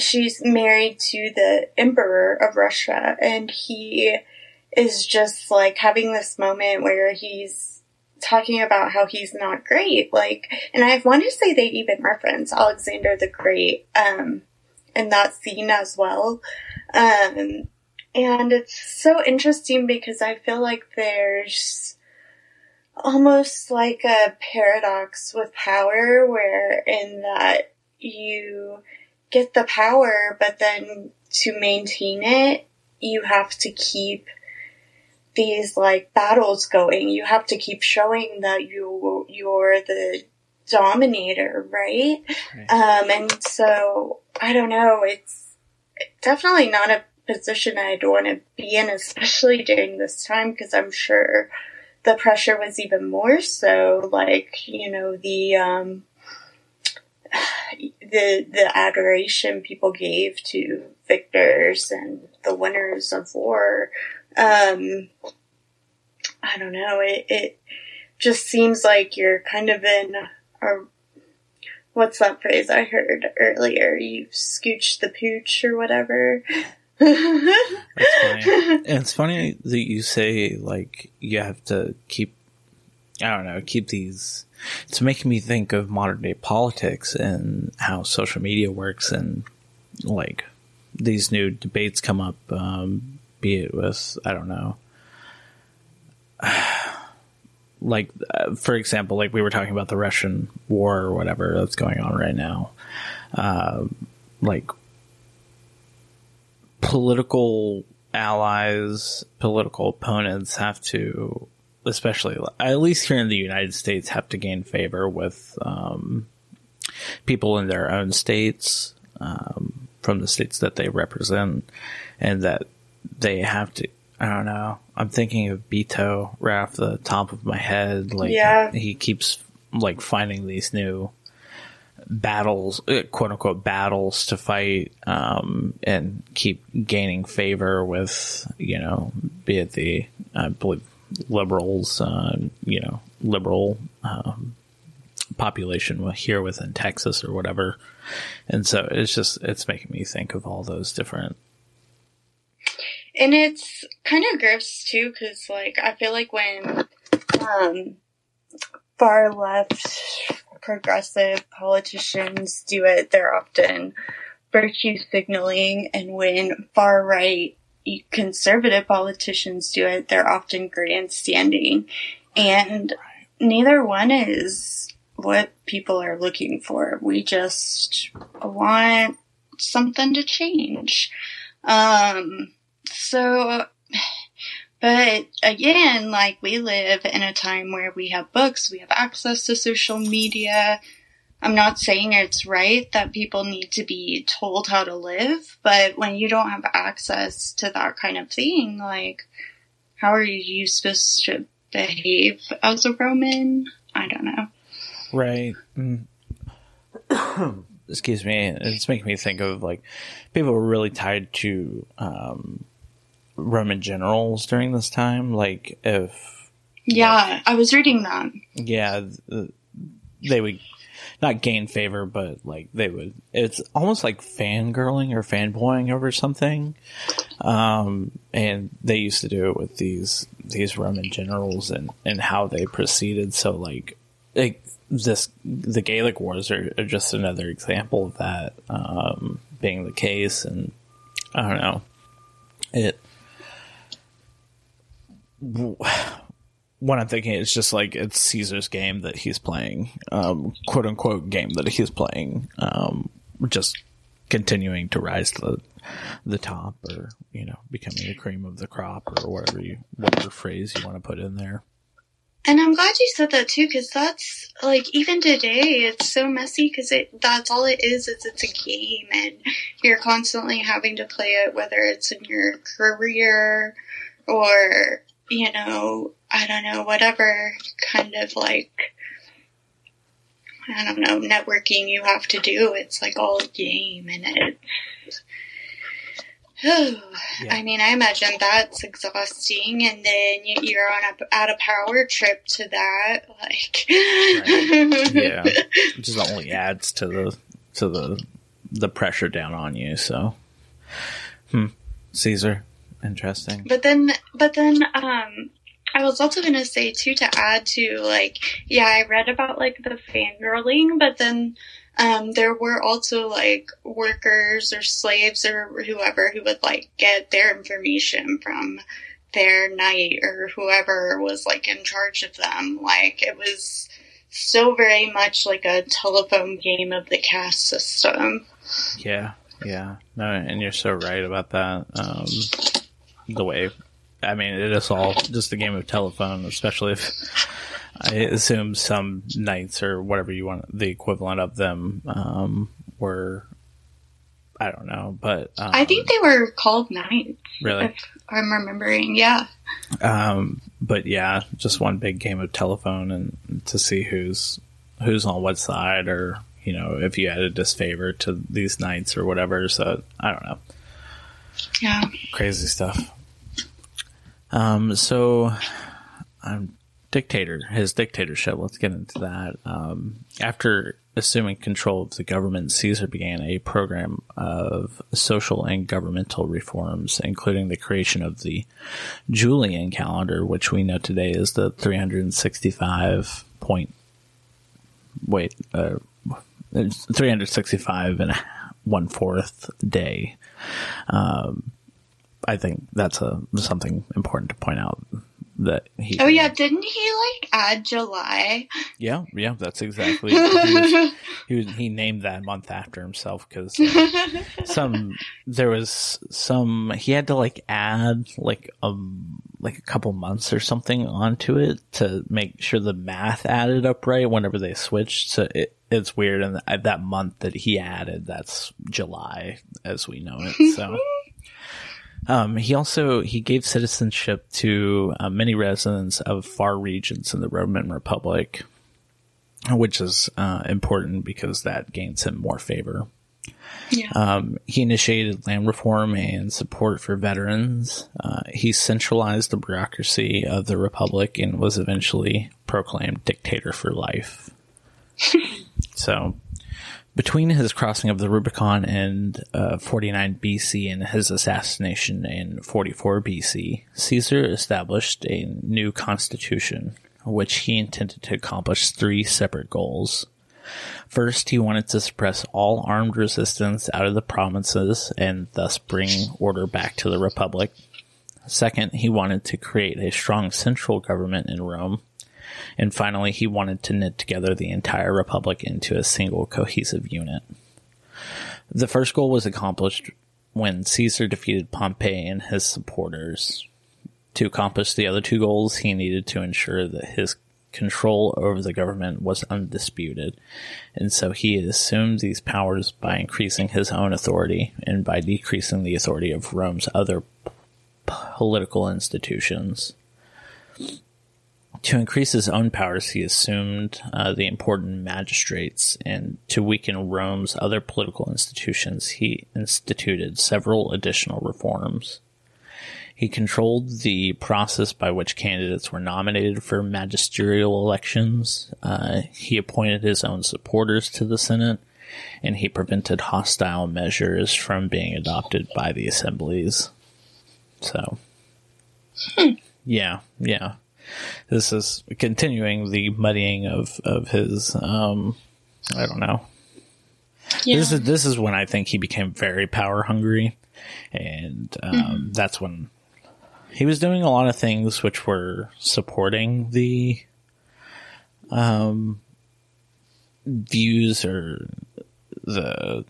she's married to the emperor of Russia and he is just like having this moment where he's talking about how he's not great. Like, and I want to say they even reference Alexander the Great, um, in that scene as well. Um, and it's so interesting because I feel like there's almost like a paradox with power where in that you get the power, but then to maintain it, you have to keep these like battles going. You have to keep showing that you you're the dominator, right? right. Um, and so I don't know. It's definitely not a position I'd want to be in, especially during this time, because I'm sure the pressure was even more so. Like you know the um, the the adoration people gave to victors and the winners of war. Um, I don't know. It it just seems like you're kind of in a what's that phrase I heard earlier? You scooch the pooch or whatever. That's funny. It's funny that you say like you have to keep I don't know, keep these it's making me think of modern day politics and how social media works and like these new debates come up, um, be it with, I don't know, like, uh, for example, like we were talking about the Russian war or whatever that's going on right now. Uh, like, political allies, political opponents have to especially at least here in the United States, have to gain favor with um, people in their own states um, from the states that they represent, and that they have to. I don't know. I'm thinking of Beto right off the top of my head. Like, yeah. he keeps like finding these new battles, uh, quote unquote battles to fight, um, and keep gaining favor with, you know, be it the, I believe liberals, uh, you know, liberal um, population here within Texas or whatever. And so it's just, it's making me think of all those different. And it's kind of gross too, because like, I feel like when, um, far left progressive politicians do it, they're often virtue signaling, and when far right conservative politicians do it, they're often grandstanding. And neither one is what people are looking for. We just want something to change. Um, so, but again, like we live in a time where we have books, we have access to social media, I'm not saying it's right that people need to be told how to live, but when you don't have access to that kind of thing, like, how are you supposed to behave as a Roman? I don't know. Right. Mm. Excuse me. It's making me think of like people were really tied to um, Roman generals during this time. Like if yeah, like, I was reading that. Yeah, they would not gain favor, but like they would. It's almost like fangirling or fanboying over something. Um, and they used to do it with these these Roman generals and and how they proceeded. So like, like this the Gaelic Wars are, are just another example of that um, being the case, and I don't know it what I'm thinking is just like it's Caesar's game that he's playing, um, quote unquote game that he's playing, um, just continuing to rise to the, the top or, you know, becoming the cream of the crop or whatever you, whatever phrase you want to put in there. And I'm glad you said that too, because that's like even today it's so messy because it that's all it is. Is it's a game, and you're constantly having to play it, whether it's in your career or you know I don't know, whatever kind of like, I don't know, networking you have to do. It's like all game and it. Oh, yeah. I mean, I imagine that's exhausting, and then you're on a out of power trip to that. Like, right. yeah, it just only adds to the to the the pressure down on you. So, hmm, Caesar, interesting. But then, but then, um, I was also going to say too to add to like yeah I read about like the fangirling but then um, there were also like workers or slaves or whoever who would like get their information from their knight or whoever was like in charge of them. Like it was so very much like a telephone game of the caste system. Yeah. Yeah. No and you're so right about that um, the way I mean, it is all just a game of telephone, especially if I assume some knights or whatever you want, the equivalent of them, um, were, I don't know, but um, I think they were called knights. really, If I'm remembering, yeah. um, but yeah, just one big game of telephone and to see who's who's on what side, or you know, if you had a disfavor to these knights or whatever. So I don't know. Yeah. crazy stuff. Um, so, um, dictator, his dictatorship. Let's get into that. Um, after assuming control of the government, Caesar began a program of social and governmental reforms, including the creation of the Julian calendar, which we know today is the 365 point. Wait, uh, 365 and one fourth day. Um, I think that's a something important to point out that he. Oh yeah, didn't he like add July? yeah, yeah. That's exactly. He, was, he, was, he named that month after himself because some there was some he had to like add like um like a couple months or something onto it to make sure the math added up right whenever they switched. So it it's weird, and that month that he added that's July as we know it. So. Um, he also he gave citizenship to uh, many residents of far regions in the Roman Republic, which is uh, important because that gains him more favor. Yeah. Um, he initiated land reform and support for veterans. Uh, he centralized the bureaucracy of the republic and was eventually proclaimed dictator for life. so, between his crossing of the Rubicon in uh, 49 BC and his assassination in 44 BC, Caesar established a new constitution, which he intended to accomplish three separate goals. First, he wanted to suppress all armed resistance out of the provinces and thus bring order back to the Republic. Second, he wanted to create a strong central government in Rome. And finally, he wanted to knit together the entire Republic into a single cohesive unit. The first goal was accomplished when Caesar defeated Pompey and his supporters. To accomplish the other two goals, he needed to ensure that his control over the government was undisputed, and so he assumed these powers by increasing his own authority and by decreasing the authority of Rome's other p- political institutions. To increase his own powers, he assumed uh, the important magistrates, and to weaken Rome's other political institutions, he instituted several additional reforms. He controlled the process by which candidates were nominated for magisterial elections. Uh, he appointed his own supporters to the Senate, and he prevented hostile measures from being adopted by the assemblies. So, yeah, yeah. This is continuing the muddying of of his. Um, I don't know. Yeah. This is this is when I think he became very power hungry, and um, that's when he was doing a lot of things which were supporting the um, views or the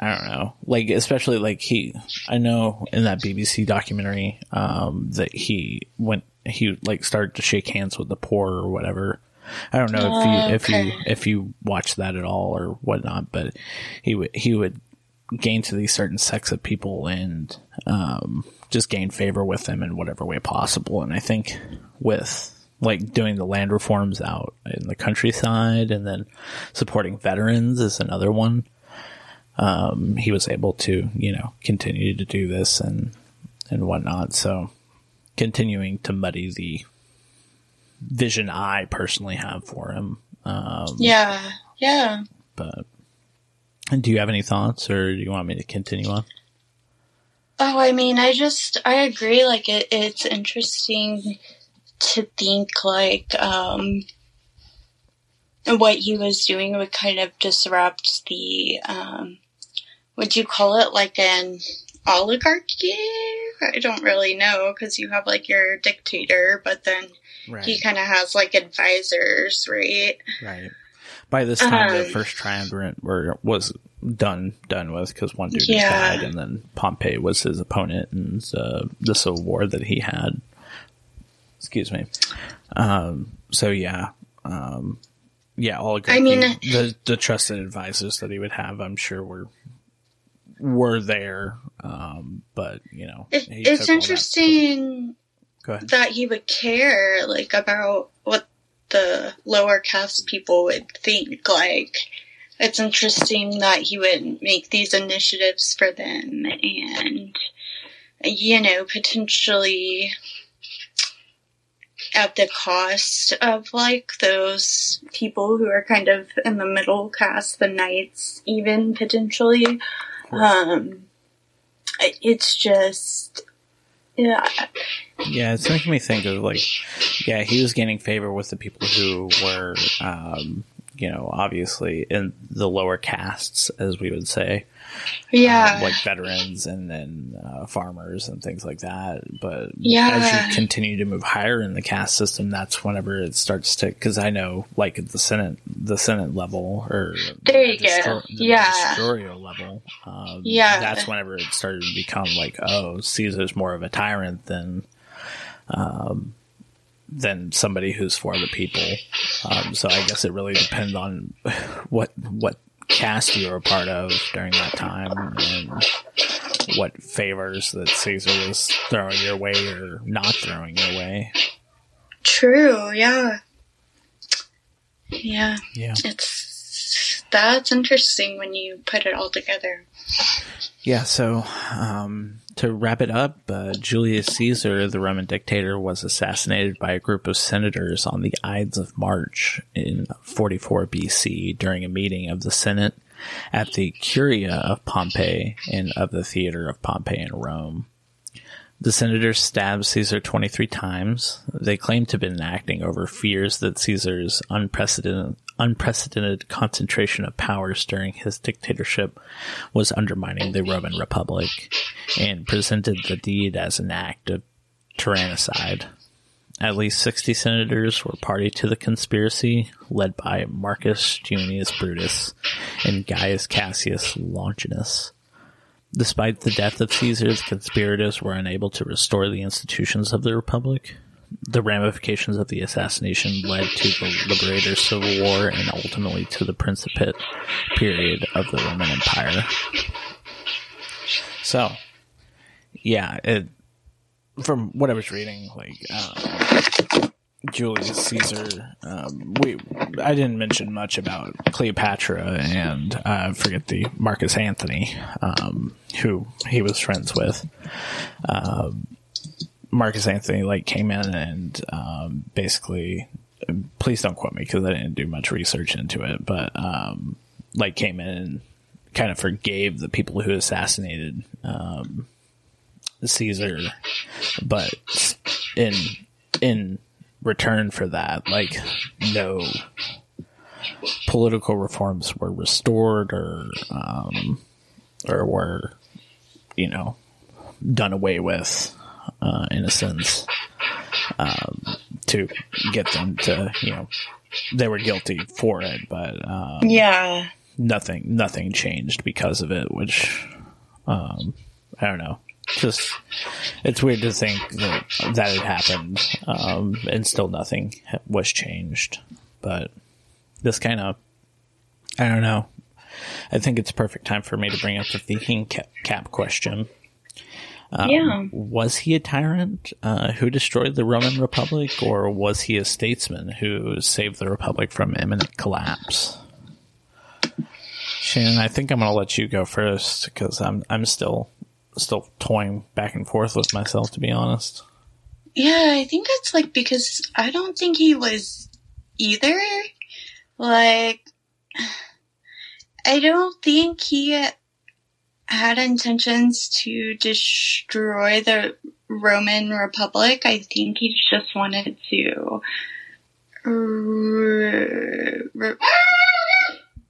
I don't know, like especially like he. I know in that BBC documentary um, that he went he like started to shake hands with the poor or whatever. I don't know if Oh, you if you if you watch that at all or whatnot, but he would he would gain to these certain sects of people and um, just gain favor with them in whatever way possible. And I think with like doing the land reforms out in the countryside and then supporting veterans is another one. Um, he was able to, you know, continue to do this and and whatnot. So continuing to muddy the vision I personally have for him. Um, yeah. Yeah. but do you have any thoughts or do you want me to continue on? Oh, I mean, I just I agree. Like it, it's interesting to think like um, what he was doing would kind of disrupt the um, would you call it like an oligarchy? I don't really know because you have like your dictator, but then Right. he kind of has like advisors, right? Right. by this time the Um, first triumvirate were was done done with because one dude Yeah. died, and then Pompey was his opponent in uh, the civil war that he had. Excuse me. Um, so yeah, um, yeah, all agree. I mean- the the trusted advisors that he would have, I'm sure were were there, um, but you know, It, it's all that- interesting that he would care like about what the lower caste people would think. Like, it's interesting that he would make these initiatives for them and, you know, potentially at the cost of like those people who are kind of in the middle caste, the knights, even potentially. Um, it's just, yeah, Yeah, it's making me think of like, yeah, he was gaining favor with the people who were, um, you know, obviously in the lower castes, as we would say, yeah. um, like veterans and then uh, farmers and things like that. But Yeah. as you continue to move higher in the caste system, that's whenever it starts to. Because I know, like at the senate, the senate level, or There you the go. Yeah. level, um, Yeah. that's whenever it started to become like, oh, Caesar's more of a tyrant than um, than somebody who's for the people. Um, so I guess it really depends on what what caste you were a part of during that time and what favors that Caesar was throwing your way or not throwing your way. True, yeah. Yeah, Yeah. it's that's interesting when you put it all together. Yeah, so um, to wrap it up, uh, Julius Caesar, the Roman dictator, was assassinated by a group of senators on the Ides of March in 44 BC during a meeting of the Senate at the Curia of Pompey and of the Theater of Pompey in Rome. The senators stabbed Caesar 23 times. They claimed to have been acting over fears that Caesar's unprecedented, unprecedented concentration of powers during his dictatorship was undermining the Roman Republic and presented the deed as an act of tyrannicide. At least 60 senators were party to the conspiracy, led by Marcus Junius Brutus and Gaius Cassius Longinus. Despite the death of Caesar, the conspirators were unable to restore the institutions of the Republic. The ramifications of the assassination led to the Liberator Civil War and ultimately to the Principate period of the Roman Empire. So, yeah, it, from what I was reading, like um, Julius Caesar, um, we I didn't mention much about Cleopatra and uh, forget the Marcus Anthony, um, who he was friends with. Um, Marcus Anthony like came in and um, basically, please don't quote me because I didn't do much research into it, but um, like came in and kind of forgave the people who assassinated um, Caesar, but in in return for that, like no political reforms were restored or um, or were you know done away with uh, in a sense um, to get them to you know they were guilty for it, but um, Yeah. nothing nothing changed because of it, which um, I don't know. Just it's weird to think that that had happened, um, and still nothing was changed. But this kind of I don't know. I think it's a perfect time for me to bring up the thinking cap, cap question. Um, Yeah. Was he a tyrant uh, who destroyed the Roman Republic, or was he a statesman who saved the Republic from imminent collapse? Shannon, I think I'm going to let you go first because I'm I'm still still toying back and forth with myself, to be honest. Yeah, I think it's like because I don't think he was either. Like, I don't think he had intentions to destroy the Roman Republic. I think he just wanted to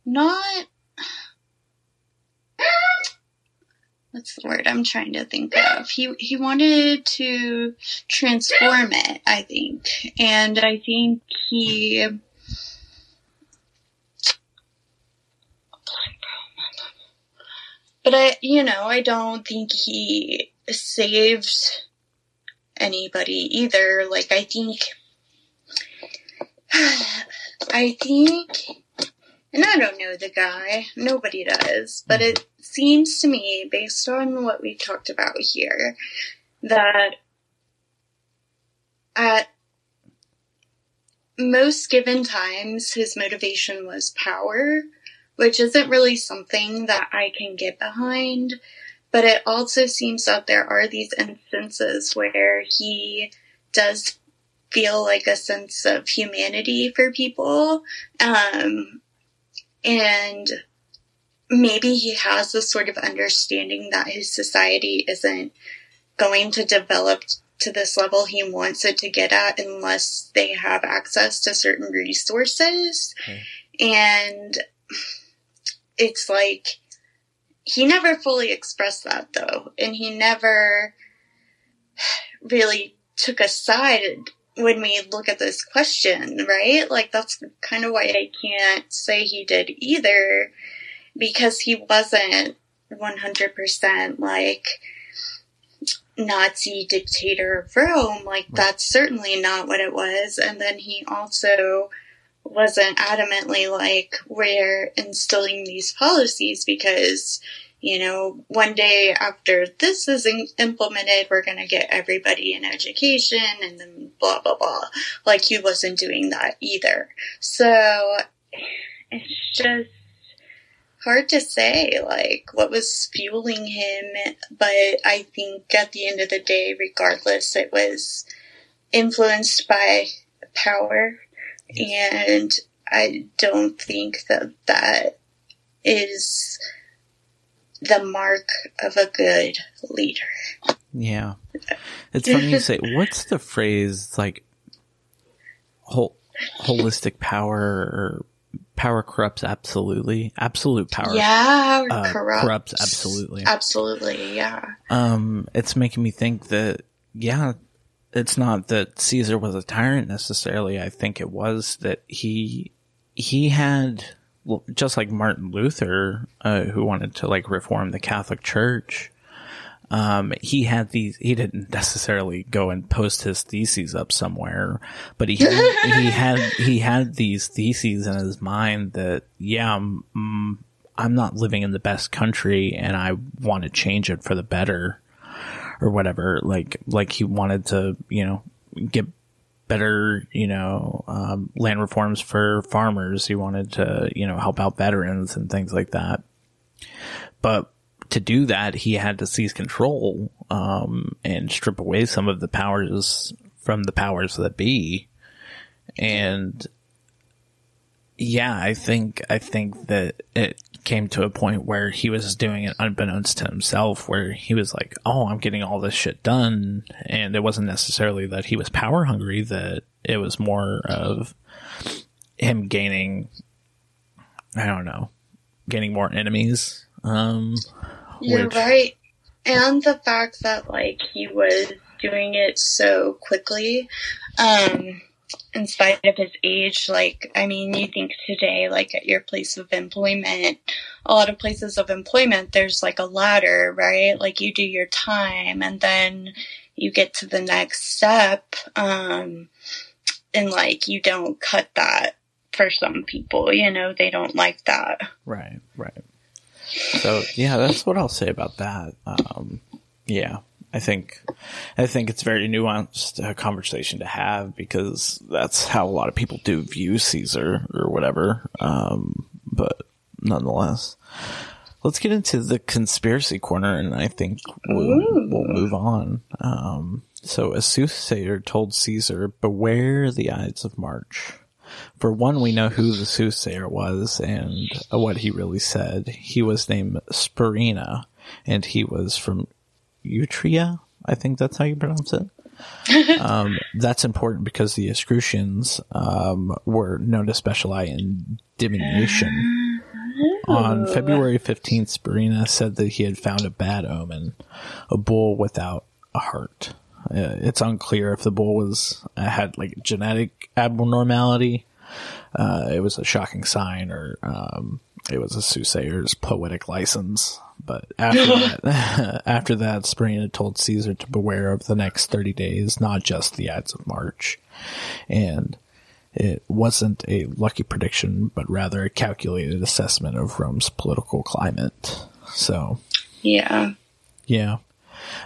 not. what's the word I'm trying to think of? He he wanted to transform it, I think, and I think he. But I, you know, I don't think he saved anybody either. Like, I think, I think, and I don't know the guy. Nobody does, but it seems to me, based on what we talked about here, that at most given times, his motivation was power, which isn't really something that I can get behind. But it also seems that there are these instances where he does feel like a sense of humanity for people. Um, and maybe he has this sort of understanding that his society isn't going to develop to this level he wants it to get at unless they have access to certain resources. Okay. And it's like he never fully expressed that though, and he never really took a side when we look at this question, right? Like that's kind of why I can't say he did either because he wasn't 100% like Nazi dictator of Rome. Like, that's certainly not what it was. And then he also wasn't adamantly like, we're instilling these policies because, you know, one day after this is in- implemented, we're going to get everybody an education and then blah, blah, blah. Like, he wasn't doing that either. So, it's just, hard to say like what was fueling him but i think at the end of the day regardless it was influenced by power yes. and i don't think that that is the mark of a good leader yeah it's funny you say what's the phrase like whole holistic power or power corrupts absolutely. Absolute power. Yeah, uh, corrupts. corrupts absolutely. Absolutely, yeah. Um, it's making me think that, yeah, it's not that Caesar was a tyrant necessarily. I think it was that he, he had, just like Martin Luther, uh, who wanted to like reform the Catholic Church, um, he had these, he didn't necessarily go and post his theses up somewhere, but he, had, he had, he had these theses in his mind that, yeah, I'm, mm, I'm not living in the best country and I want to change it for the better or whatever. Like, like he wanted to, you know, get better, you know, um, land reforms for farmers. He wanted to, you know, help out veterans and things like that. But to do that, he had to seize control um, and strip away some of the powers from the powers that be. And yeah, I think I think that it came to a point where he was doing it unbeknownst to himself, where he was like, "Oh, I'm getting all this shit done," and it wasn't necessarily that he was power hungry; that it was more of him gaining, I don't know, gaining more enemies. Um, you're which... right. And the fact that like he was doing it so quickly, um, in spite of his age, like, I mean, you think today, like at your place of employment, a lot of places of employment, there's like a ladder, right? Like you do your time and then you get to the next step. Um, and like you don't cut that for some people, you know, they don't like that. Right, right. So yeah, that's what I'll say about that. Um, yeah, I think I think it's very nuanced uh, conversation to have because that's how a lot of people do view Caesar or whatever. Um, but nonetheless, let's get into the conspiracy corner, and I think we'll, we'll move on. Um, so a soothsayer told Caesar, "Beware the Ides of March." For one, we know who the soothsayer was and what he really said. He was named Spurinna, and he was from Eutria. I think that's how you pronounce it. um, that's important because the Etruscans um, were known to specialize in divination. On February 15th, Spurinna said that he had found a bad omen, a bull without a heart. Uh, it's unclear if the bull was uh, had like genetic abnormality. Uh, it was a shocking sign, or um, it was a soothsayer's poetic license. But after that, after that, Spurinna told Caesar to beware of the next 30 days, not just the Ides of March. And it wasn't a lucky prediction, but rather a calculated assessment of Rome's political climate. So, Yeah. yeah.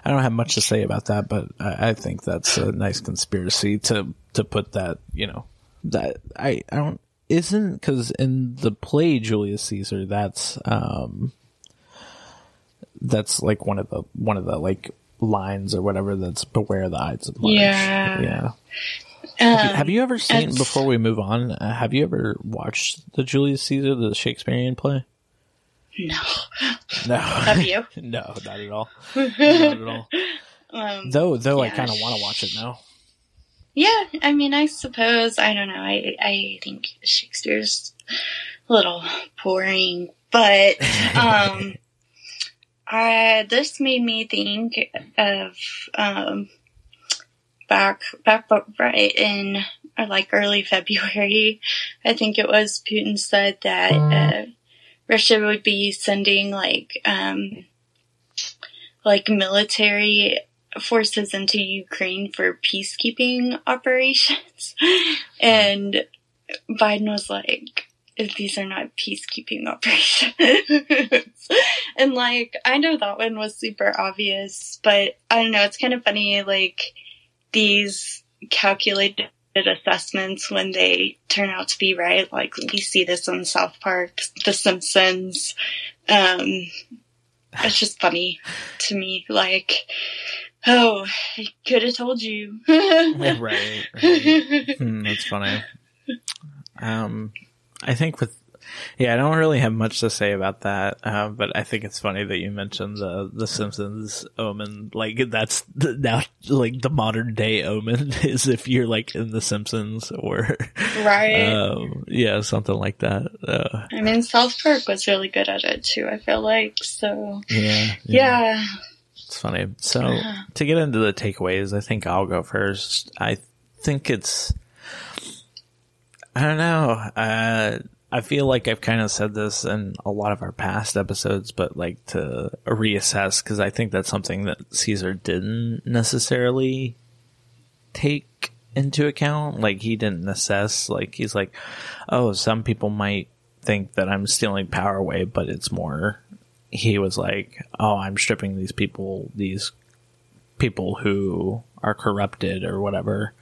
I don't have much to say about that, but I, I think that's a nice conspiracy to, to put that, you know, that I, I don't, isn't, because in the play Julius Caesar, that's, um, that's like one of the, one of the like lines or whatever that's beware the Ides of March. Yeah. Yeah. Um, Have you, have you ever seen, before we move on, uh, have you ever watched the Julius Caesar, the Shakespearean play? No. No. Have you? no, not at all. Not at all. Um, Though, though I kind of want to watch it now. yeah, I mean, I suppose I don't know. I I think Shakespeare's a little boring, but um, I this made me think of um back back right in uh, like early February. I think it was Putin said that uh, Russia would be sending like um like military forces into Ukraine for peacekeeping operations. and Biden was like, these are not peacekeeping operations. and like, I know that one was super obvious, but I don't know, it's kind of funny, like, these calculated assessments when they turn out to be right. Like, we see this on South Park, The Simpsons. Um, it's just funny to me. Like, oh, I could have told you. right, right. Hmm, that's funny. Um, I think with, yeah, I don't really have much to say about that. Uh, but I think it's funny that you mentioned the the Simpsons omen. Like that's the, now like the modern day omen is if you're like in the Simpsons or, right. um, yeah, something like that. Uh, I mean, South Park was really good at it too, I feel like. So, yeah, yeah. It's funny. So to get into the takeaways, I think I'll go first. I think it's I don't know. Uh I feel like I've kind of said this in a lot of our past episodes, but like to reassess because I think that's something that Caesar didn't necessarily take into account. Like he didn't assess. Like he's like, oh, some people might think that I'm stealing power away, but it's more. He was like, oh, I'm stripping these people, these people who are corrupted or whatever.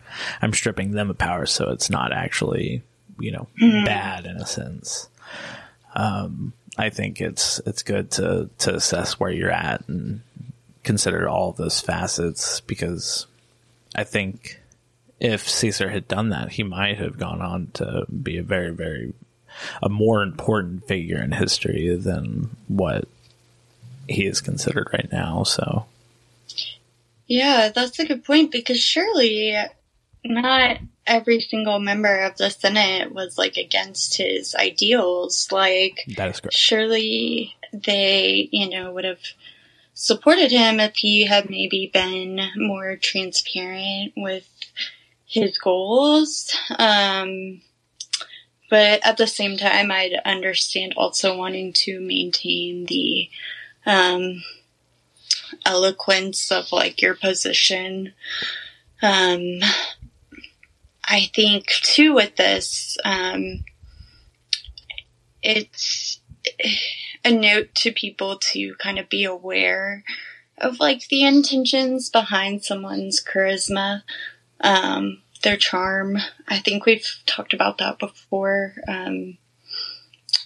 I'm stripping them of power, so it's not actually, you know, bad in a sense. Um, I think it's it's good to to assess where you're at and consider all of those facets because I think if Caesar had done that, he might have gone on to be a very, very a more important figure in history than what he is considered right now. So Yeah, that's a good point because surely not every single member of the Senate was like against his ideals. Like, that is correct. surely they, you know, would have supported him if he had maybe been more transparent with his goals. Um, but at the same time, I'd understand also wanting to maintain the um, eloquence of like your position. Um, I think too with this, um, it's a note to people to kind of be aware of like the intentions behind someone's charisma, um, their charm. I think we've talked about that before um,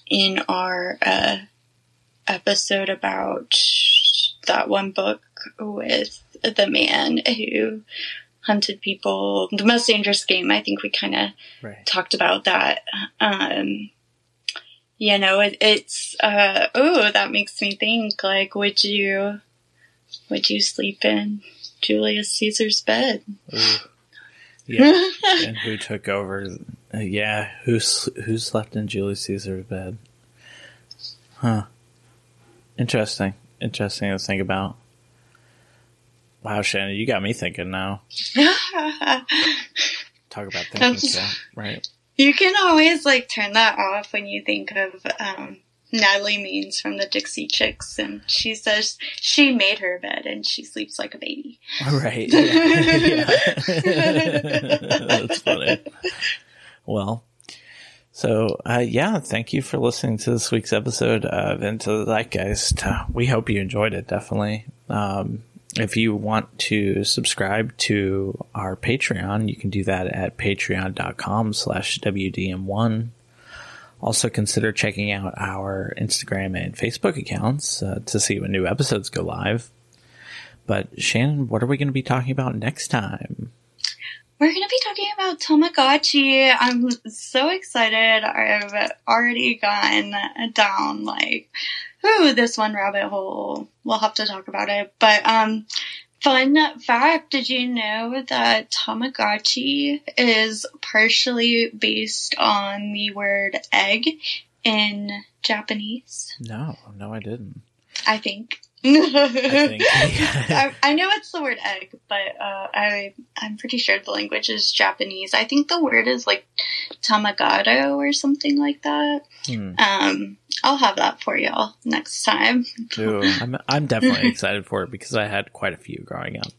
in our uh, episode about that one book with the man who hunted people. The most dangerous game. I think we kind of Right. talked about that. Um, you know, it, it's, uh, oh, that makes me think, like, would you, would you sleep in Julius Caesar's bed? Yeah. and who took over? Uh, yeah. Who's who slept in Julius Caesar's bed? Huh. Interesting. Interesting to think about. Wow, Shannon, you got me thinking now. Talk about thinking, so, right? you can always, like, turn that off when you think of, um, Natalie Maines from the Dixie Chicks, and she says she made her bed and she sleeps like a baby. Right. Yeah. That's funny. Well, so uh, yeah, thank you for listening to this week's episode of Into the Zeitgeist. We hope you enjoyed it. Definitely. Um, if you want to subscribe to our Patreon, you can do that at patreon.com slash WDM1. Also consider checking out our Instagram and Facebook accounts uh, to see when new episodes go live. But Shannon, what are we going to be talking about next time? We're going to be talking about Tamagotchi. I'm so excited. I've already gone down like, ooh, this one rabbit hole. We'll have to talk about it. But, um, fun fact, did you know that Tamagotchi is partially based on the word egg in Japanese? No, no, I didn't. I think. I think. I, I know it's the word egg, but uh, I I'm pretty sure the language is Japanese. I think the word is like tamagato or something like that. Hmm. Um, I'll have that for y'all next time. Ooh, I'm I'm definitely excited for it because I had quite a few growing up,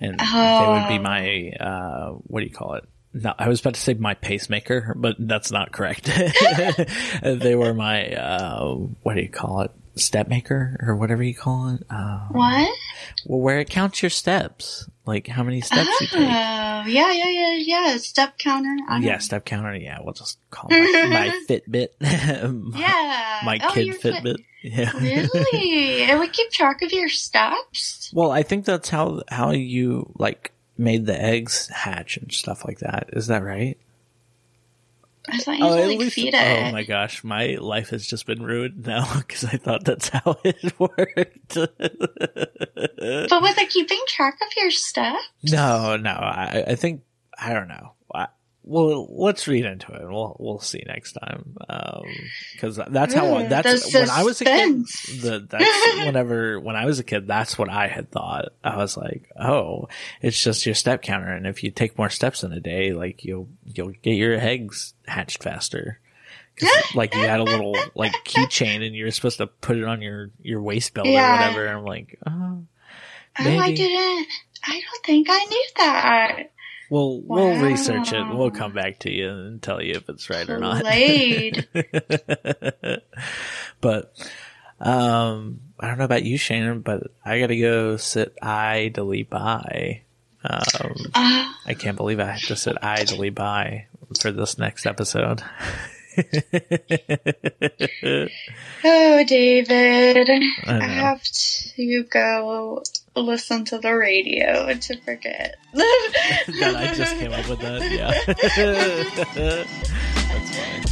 and they Oh. would be my uh, what do you call it? No, I was about to say my pacemaker, but that's not correct. they were my uh, what do you call it? Step maker or whatever you call it. Uh, What? well, where it counts your steps, like how many steps Oh, you take. yeah, yeah, yeah, yeah. Step counter. I Yeah, know. step counter. Yeah, we'll just call it my, my Fitbit. my, Yeah. my Oh, kid your Fit- Fitbit. Yeah. Really? It would keep track of your steps? Well, I think that's how how you like made the eggs hatch and stuff like that. Is that right? I thought you oh, to, like, feed oh it. oh my gosh, my life has just been ruined now because I thought that's how it worked. But was it keeping track of your steps? no, no, I, I think I don't know. Well, let's read into it. We'll we'll see next time. Um, because that's how Ooh, that's when I was a kid. The that's whenever when I was a kid, that's what I had thought. I was like, oh, it's just your step counter, and if you take more steps in a day, like you'll you'll get your eggs hatched faster. 'Cause, like you had a little like keychain, and you're supposed to put it on your your waist belt Yeah. or whatever. And I'm like, oh, Oh, I didn't. I don't think I knew that. We'll we'll research it. We'll come back to you and tell you if it's right or not. But um, I don't know about you, Shannon, but I gotta go sit idly by. Um, Uh, I can't believe I have to sit idly by for this next episode. oh, David. I. I have to go listen to the radio to forget. that I just came up with that. Yeah, that's fine.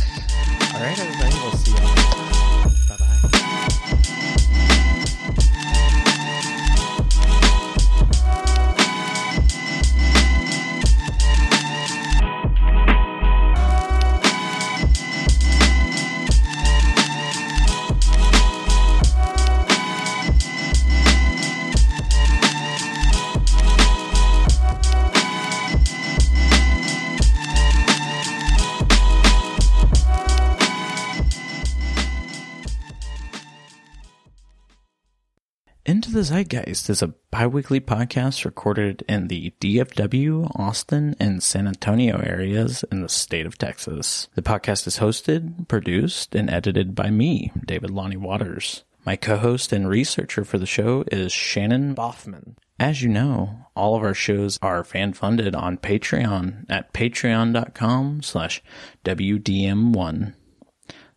All right, everybody. We'll see you. Into the Zeitgeist is a biweekly podcast recorded in the DFW, Austin, and San Antonio areas in the state of Texas. The podcast is hosted, produced, and edited by me, David Lonnie Waters. My co-host and researcher for the show is Shannon Boffman. As you know, all of our shows are fan-funded on Patreon at patreon.com slash WDM1.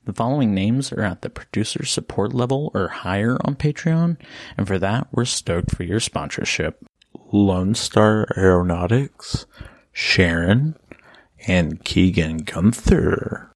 The following names are at the producer support level or higher on Patreon, and for that, we're stoked for your sponsorship. Lone Star Aeronautics, Sharon, and Keegan Gunther.